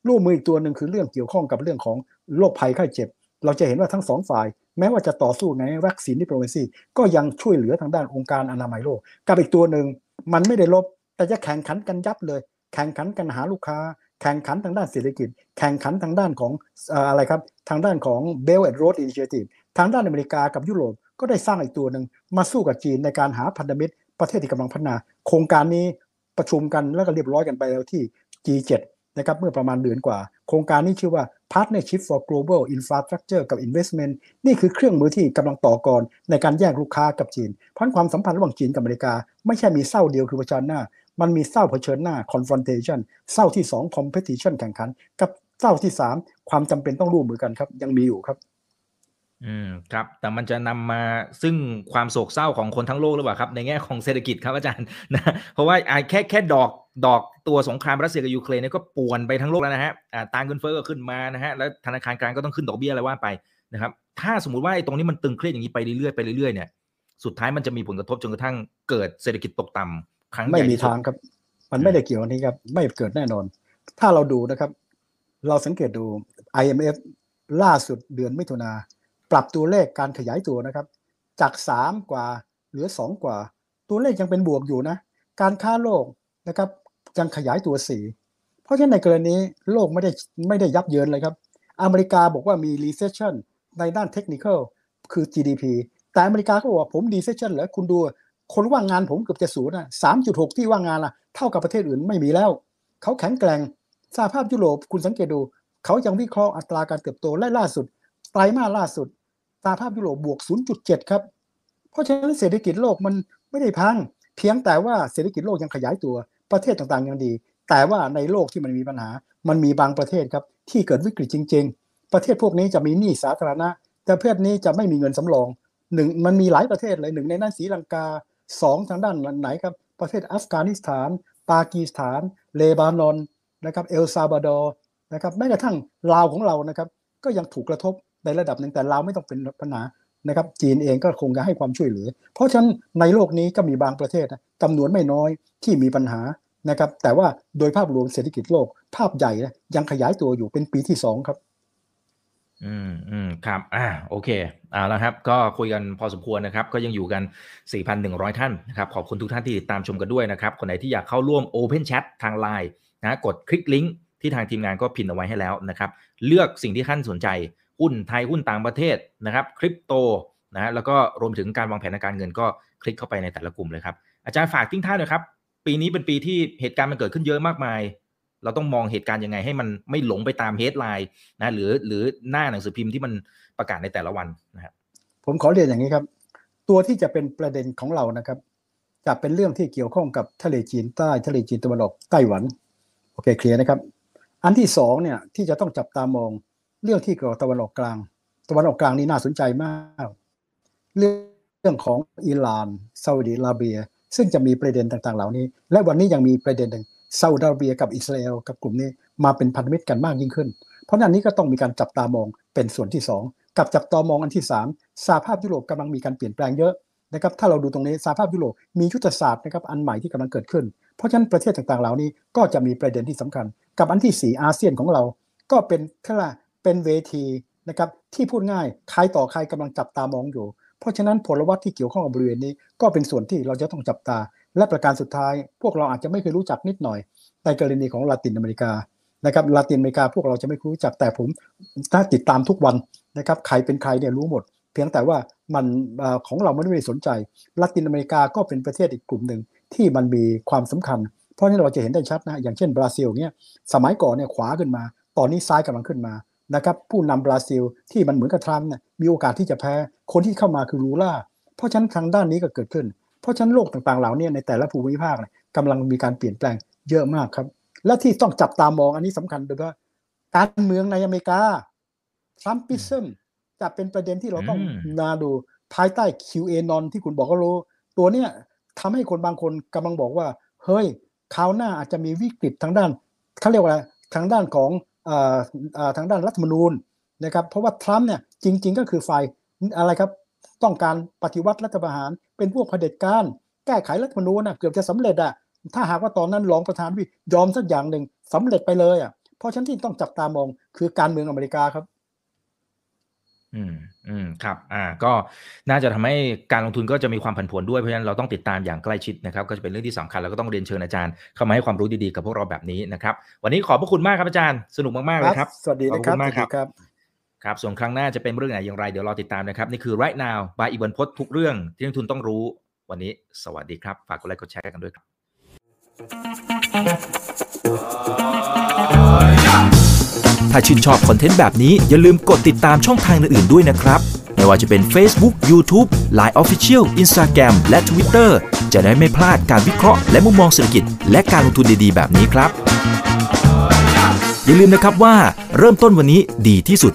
ร่วมมืออีกตัวหนึ่งคือเรื่องเกี่ยวข้องกับเรื่องของโรคภัยไข้เจ็บ เราจะเห็นว่าทั้งสองฝ่าย แม้ว่าจะต่อสู้ในวัคซีนดิปโลมาซีก็ยังช่วยเหลือทางด้านองค์การอนามัยโลก กับอีกตัวหนึ่งมันไม่ได้ลบแต่จะแข่งขันกันยับเลย แข่งขันกันหาลูกค้า แข่งขันทางด้านเศรษฐกิจ แข่งขันทางด้านของอะไรครับทางด้านของ Belt and Road Initiative ทางด้านอเมริกากับยุโรปก็ได้สร้างอีกตัวหนึ่งมาสู้กับจีนในการหาพันธมิตร ประเทศที่กำลังพัฒนา โครงการนี้ประชุมกันแล้วก็เรียบร้อยกันไปแล้วที่ G7 นะครับเมื่อประมาณเดือนกว่า โครงการนี้ชื่อว่า Partnership for Global Infrastructure กับ Investment นี่คือเครื่องมือที่กำลังต่อกรในการแย่งลูกค้ากับจีนพันความสัมพันธ์ระหว่างจีนกับอเมริกา ไม่ใช่มีเศร้าเดียวคือเผชิญหน้า มันมีเศร้าเผชิญหน้า confrontation เศร้าที่ 2 competition แข่งขัน กับเศร้าที่ 3 ความจำเป็นต้องร่วมมือกันครับ ยังมีอยู่ครับ อืมครับ แต่มันจะนำมาซึ่งความโศกเศร้าของคนทั้งโลกหรือเปล่าครับ ในแง่ของเศรษฐกิจครับอาจารย์นะเพราะว่าแค่แค่ดอกดอกตัวสงครามรัสเซียกับยูเครนเนี่ยก็ป่วนไปทั้งโลกแล้วนะฮะอ่าตางเงินเฟ้อก็ขึ้นมานะฮะแล้วธนาคารกลางก็ต้องขึ้นดอกเบี้ยอะไรว่าไปนะครับ ถ้าสมมติว่าไอ้ตรงนี้มันตึงเครียดอย่างนี้ไปเรื่อยๆไปเรื่อยๆเนี่ยสุดท้ายมันจะมีผลกระทบจนกระทั่งเกิดเศรษฐกิจตกต่ำ ครั้งไม่มีทางครับ มันไม่ได้เกี่ยวกับนี้ครับ ไม่เกิดแน่นอน ถ้าเราดูนะครับ เราสังเกตดู IMF ล่าสุดเดือนมิถุนาปรับตัวเลขการขยายตัวนะครับ จากสามกว่าเหลือสองกว่า ตัวเลขยังเป็นบวกอยู่นะ การค้าโลกนะครับยังขยายตัวสี่เพราะฉะนั้นในกรณีโลกไม่ได้ไม่ได้ยับเยินเลยครับ อเมริกาบอกว่ามี recession ในด้านเทคนิคคือ GDP แต่อเมริกาก็บอกว่าผม recession เหรอคุณดู คนว่างงานผมเกือบจะศูนย์นะสามจุดหกที่ว่างงานล่ะ เท่ากับประเทศอื่นไม่มีแล้ว เขาแข็งแกร่งสหภาพยุโรปคุณสังเกตดู เขายังวิเคราะห์อัตราการเติบโตและล่าสุด ไตรมาสล่าสุดสหภาพยุโรปบวก 0.7 ครับ เพราะฉะนั้นเศรษฐกิจโลกมันไม่ได้พัง เพียงแต่ว่าเศรษฐกิจโลกยังขยายตัว ประเทศต่างๆยังดี แต่ว่าในโลกที่มันมีปัญหา มันมีบางประเทศครับที่เกิดวิกฤตจริง ๆ ประเทศพวกนี้จะมีหนี้สาธารณะ แต่ประเทศนี้จะไม่มีเงินสำรองหนึ่งมันมีหลายประเทศเลยหนึ่งในนั้นศรีลังกา สองทางด้านไหนครับ ประเทศอัฟกานิสถาน ปากีสถาน เลบานอนนะครับเอลซาบาดอร์นะครับแม้กระทั่งลาวของเรานะครับ ก็ยังถูกกระทบในระดับหนึ่งแต่ลาวไม่ต้องเป็นปัญหานะครับ จีนเองก็คงจะให้ความช่วยเหลือ เพราะฉะนั้นในโลกนี้ก็มีบางประเทศจำนวนไม่น้อยที่มีปัญหานะครับ แต่ว่าโดยภาพรวมเศรษฐกิจโลก ภาพใหญ่ยังขยายตัวอยู่เป็นปีที่สองครับ อืมอืมครับ อ่า โอเคเอาละครับ ก็คุยกันพอสมควรนะครับ ก็ยังอยู่กัน 4,100 ท่านนะครับ ขอบคุณทุกท่านที่ติดตามชมกันด้วยนะครับ คนไหนที่อยากเข้าร่วม Open Chat ทาง Line นะกดคลิกลิงก์ที่ทางทีมงานก็พินเอาไว้ให้แล้วนะครับ เลือกสิ่งที่ท่านสนใจ หุ้นไทย หุ้นต่างประเทศนะครับ คริปโตนะฮะแล้วก็รวมถึงการวางแผนการเงินก็คลิกเข้าไปในแต่ละกลุ่มเลยครับ อาจารย์ฝากทิ้งท้ายหน่อยครับ ปีนี้เป็นปีที่เหตุการณ์มันเกิดขึ้นเยอะมากมาย เราต้องมองเหตุการณ์ยังไงให้มันไม่หลงไปตามเฮดไลน์นะหรือหรือหน้าหนังสือพิมพ์ที่มันประกาศในแต่ละวันนะครับผมขอเรียนอย่างนี้ครับ ตัวที่จะเป็นประเด็นของเรานะครับ จะเป็นเรื่องที่เกี่ยวข้องกับทะเลจีนใต้ทะเลจีนตะวันออกไต้หวันโอเคเคลียร์นะครับ อันที่สองเนี่ยที่จะต้องจับตามองเรื่องที่เกี่ยวกับตะวันออกกลาง ตะวันออกกลางนี่น่าสนใจมาก เรื่องของอิหร่านซาอุดิอาระเบีย ซึ่งจะมีประเด็นต่างๆ เหล่านี้ และวันนี้ยังมีประเด็นหนึ่ง ซาอุดิอาระเบียกับอิสราเอลกับกลุ่มนี้มาเป็นพันธมิตรกันมากยิ่งขึ้น เพราะนั้นนี้ก็ต้องมีการจับตามองเป็นส่วนที่สองกับจับตามองอันที่สามสหภาพยุโรปกำลังมีการเปลี่ยนแปลงเยอะนะครับถ้าเราดูตรงนี้สหภาพยุโรปมียุทธศาสตร์นะครับอันใหม่ที่กำลังเกิดขึ้น เพราะฉะนั้นประเทศต่างๆเหล่านี้ก็จะมีประเด็นที่สำคัญ กับอันที่สี่อาเซียนของเรา ก็เป็นแค่ว่าเป็นเวทีนะครับที่พูดง่ายใครต่อใครกำลังจับตามองอยู่ เพราะฉะนั้นผลวัตที่เกี่ยวข้องกับบริเวณนี้ก็เป็นส่วนที่เราจะต้องจับตา และประการสุดท้าย พวกเราอาจจะไม่เคยรู้จักนิดหน่อย ในกรณีของลาตินอเมริกานะครับลาตินอเมริกาพวกเราจะไม่รู้จักแต่ผมถ้าติดตามทุกวันนะครับใครเป็นใครเนี่ยรู้หมด เพียงแต่ว่ามันของเราไม่ได้สนใจลาตินอเมริกาก็เป็นประเทศอีกกลุ่มหนึ่งที่มันมีความสำคัญ เพราะนี่เราจะเห็นได้ชัดนะอย่างเช่นบราซิลเนี่ยสมัยก่อนเนี่ยขวาขึ้นมา ตอนนี้ซ้ายกำลังขึ้นมานะครับผู้นำบราซิลที่มันเหมือนกับทรัมป์เนี่ยมีโอกาสที่จะแพ้คนที่เข้ามาคือลูล่าเพราะฉะนั้นทางด้านนี้ก็เกิดขึ้น เพราะฉะนั้นโลกต่างๆเหล่านี้ในแต่ละภูมิภาคกำลังมีการเปลี่ยนแปลงเยอะมากครับ และที่ต้องจับตามองอันนี้สำคัญโดยว่าการเมืองในอเมริกาทรัมปิซึมจะเป็นประเด็นที่เราต้องนาดูภายใต้ QAnon ที่คุณบอกก็รู้ ตัวเนี้ยทำให้คนบางคนกำลังบอกว่า เฮ้ยคราวหน้าอาจจะมีวิกฤตทางด้านเขาเรียกว่าอะไรทางด้านของทางด้านรัฐมนูญนะครับเพราะว่าทรัมป์เนี่ยจริง ๆ ก็คือฝ่ายอะไรครับต้องการปฏิวัติรัฐประหาร เป็นพวกเผด็จการแก้ไขรัฐมนูญนะเกือบจะสำเร็จอะถ้าหากว่าตอนนั้นรองประธานวิยอมสักอย่างหนึ่งสำเร็จไปเลยอะเพราะฉะนั้นที่ต้องจับตามองคือการเมืองอเมริกาครับ อืมอืมครับ อ่า ก็น่าจะทำให้การลงทุนก็จะมีความผันผวนด้วย เพราะฉะนั้นเราต้องติดตามอย่างใกล้ชิดนะครับ ก็จะเป็นเรื่องที่สำคัญแล้วก็ต้องเรียนเชิญอาจารย์เข้ามาให้ความรู้ดีๆกับพวกเราแบบนี้นะครับ วันนี้ขอบพระคุณมากครับอาจารย์ สนุกมากๆเลยครับ สวัสดีนะครับมากครับครับ ครับส่วนครั้งหน้าจะเป็นเรื่องไหนอย่างไร เดี๋ยวรอติดตามนะครับ นี่คือ right now บายอีวันพศทุกเรื่องที่นักทุนต้องรู้ วันนี้สวัสดีครับ ฝากกดไลค์กดแชร์กันด้วยครับ ถ้าชื่นชอบคอนเทนต์แบบนี้ อย่าลืมกดติดตามช่องทางอื่นๆด้วยนะครับ ไม่ว่าจะเป็น Facebook, YouTube, Line Official, Instagram และ Twitter จะได้ไม่พลาดการวิเคราะห์และมุมมองเศรษฐกิจ และการลงทุนดีๆ แบบนี้ครับอย่าลืมนะครับว่าเริ่มต้นวันนี้ดีที่สุด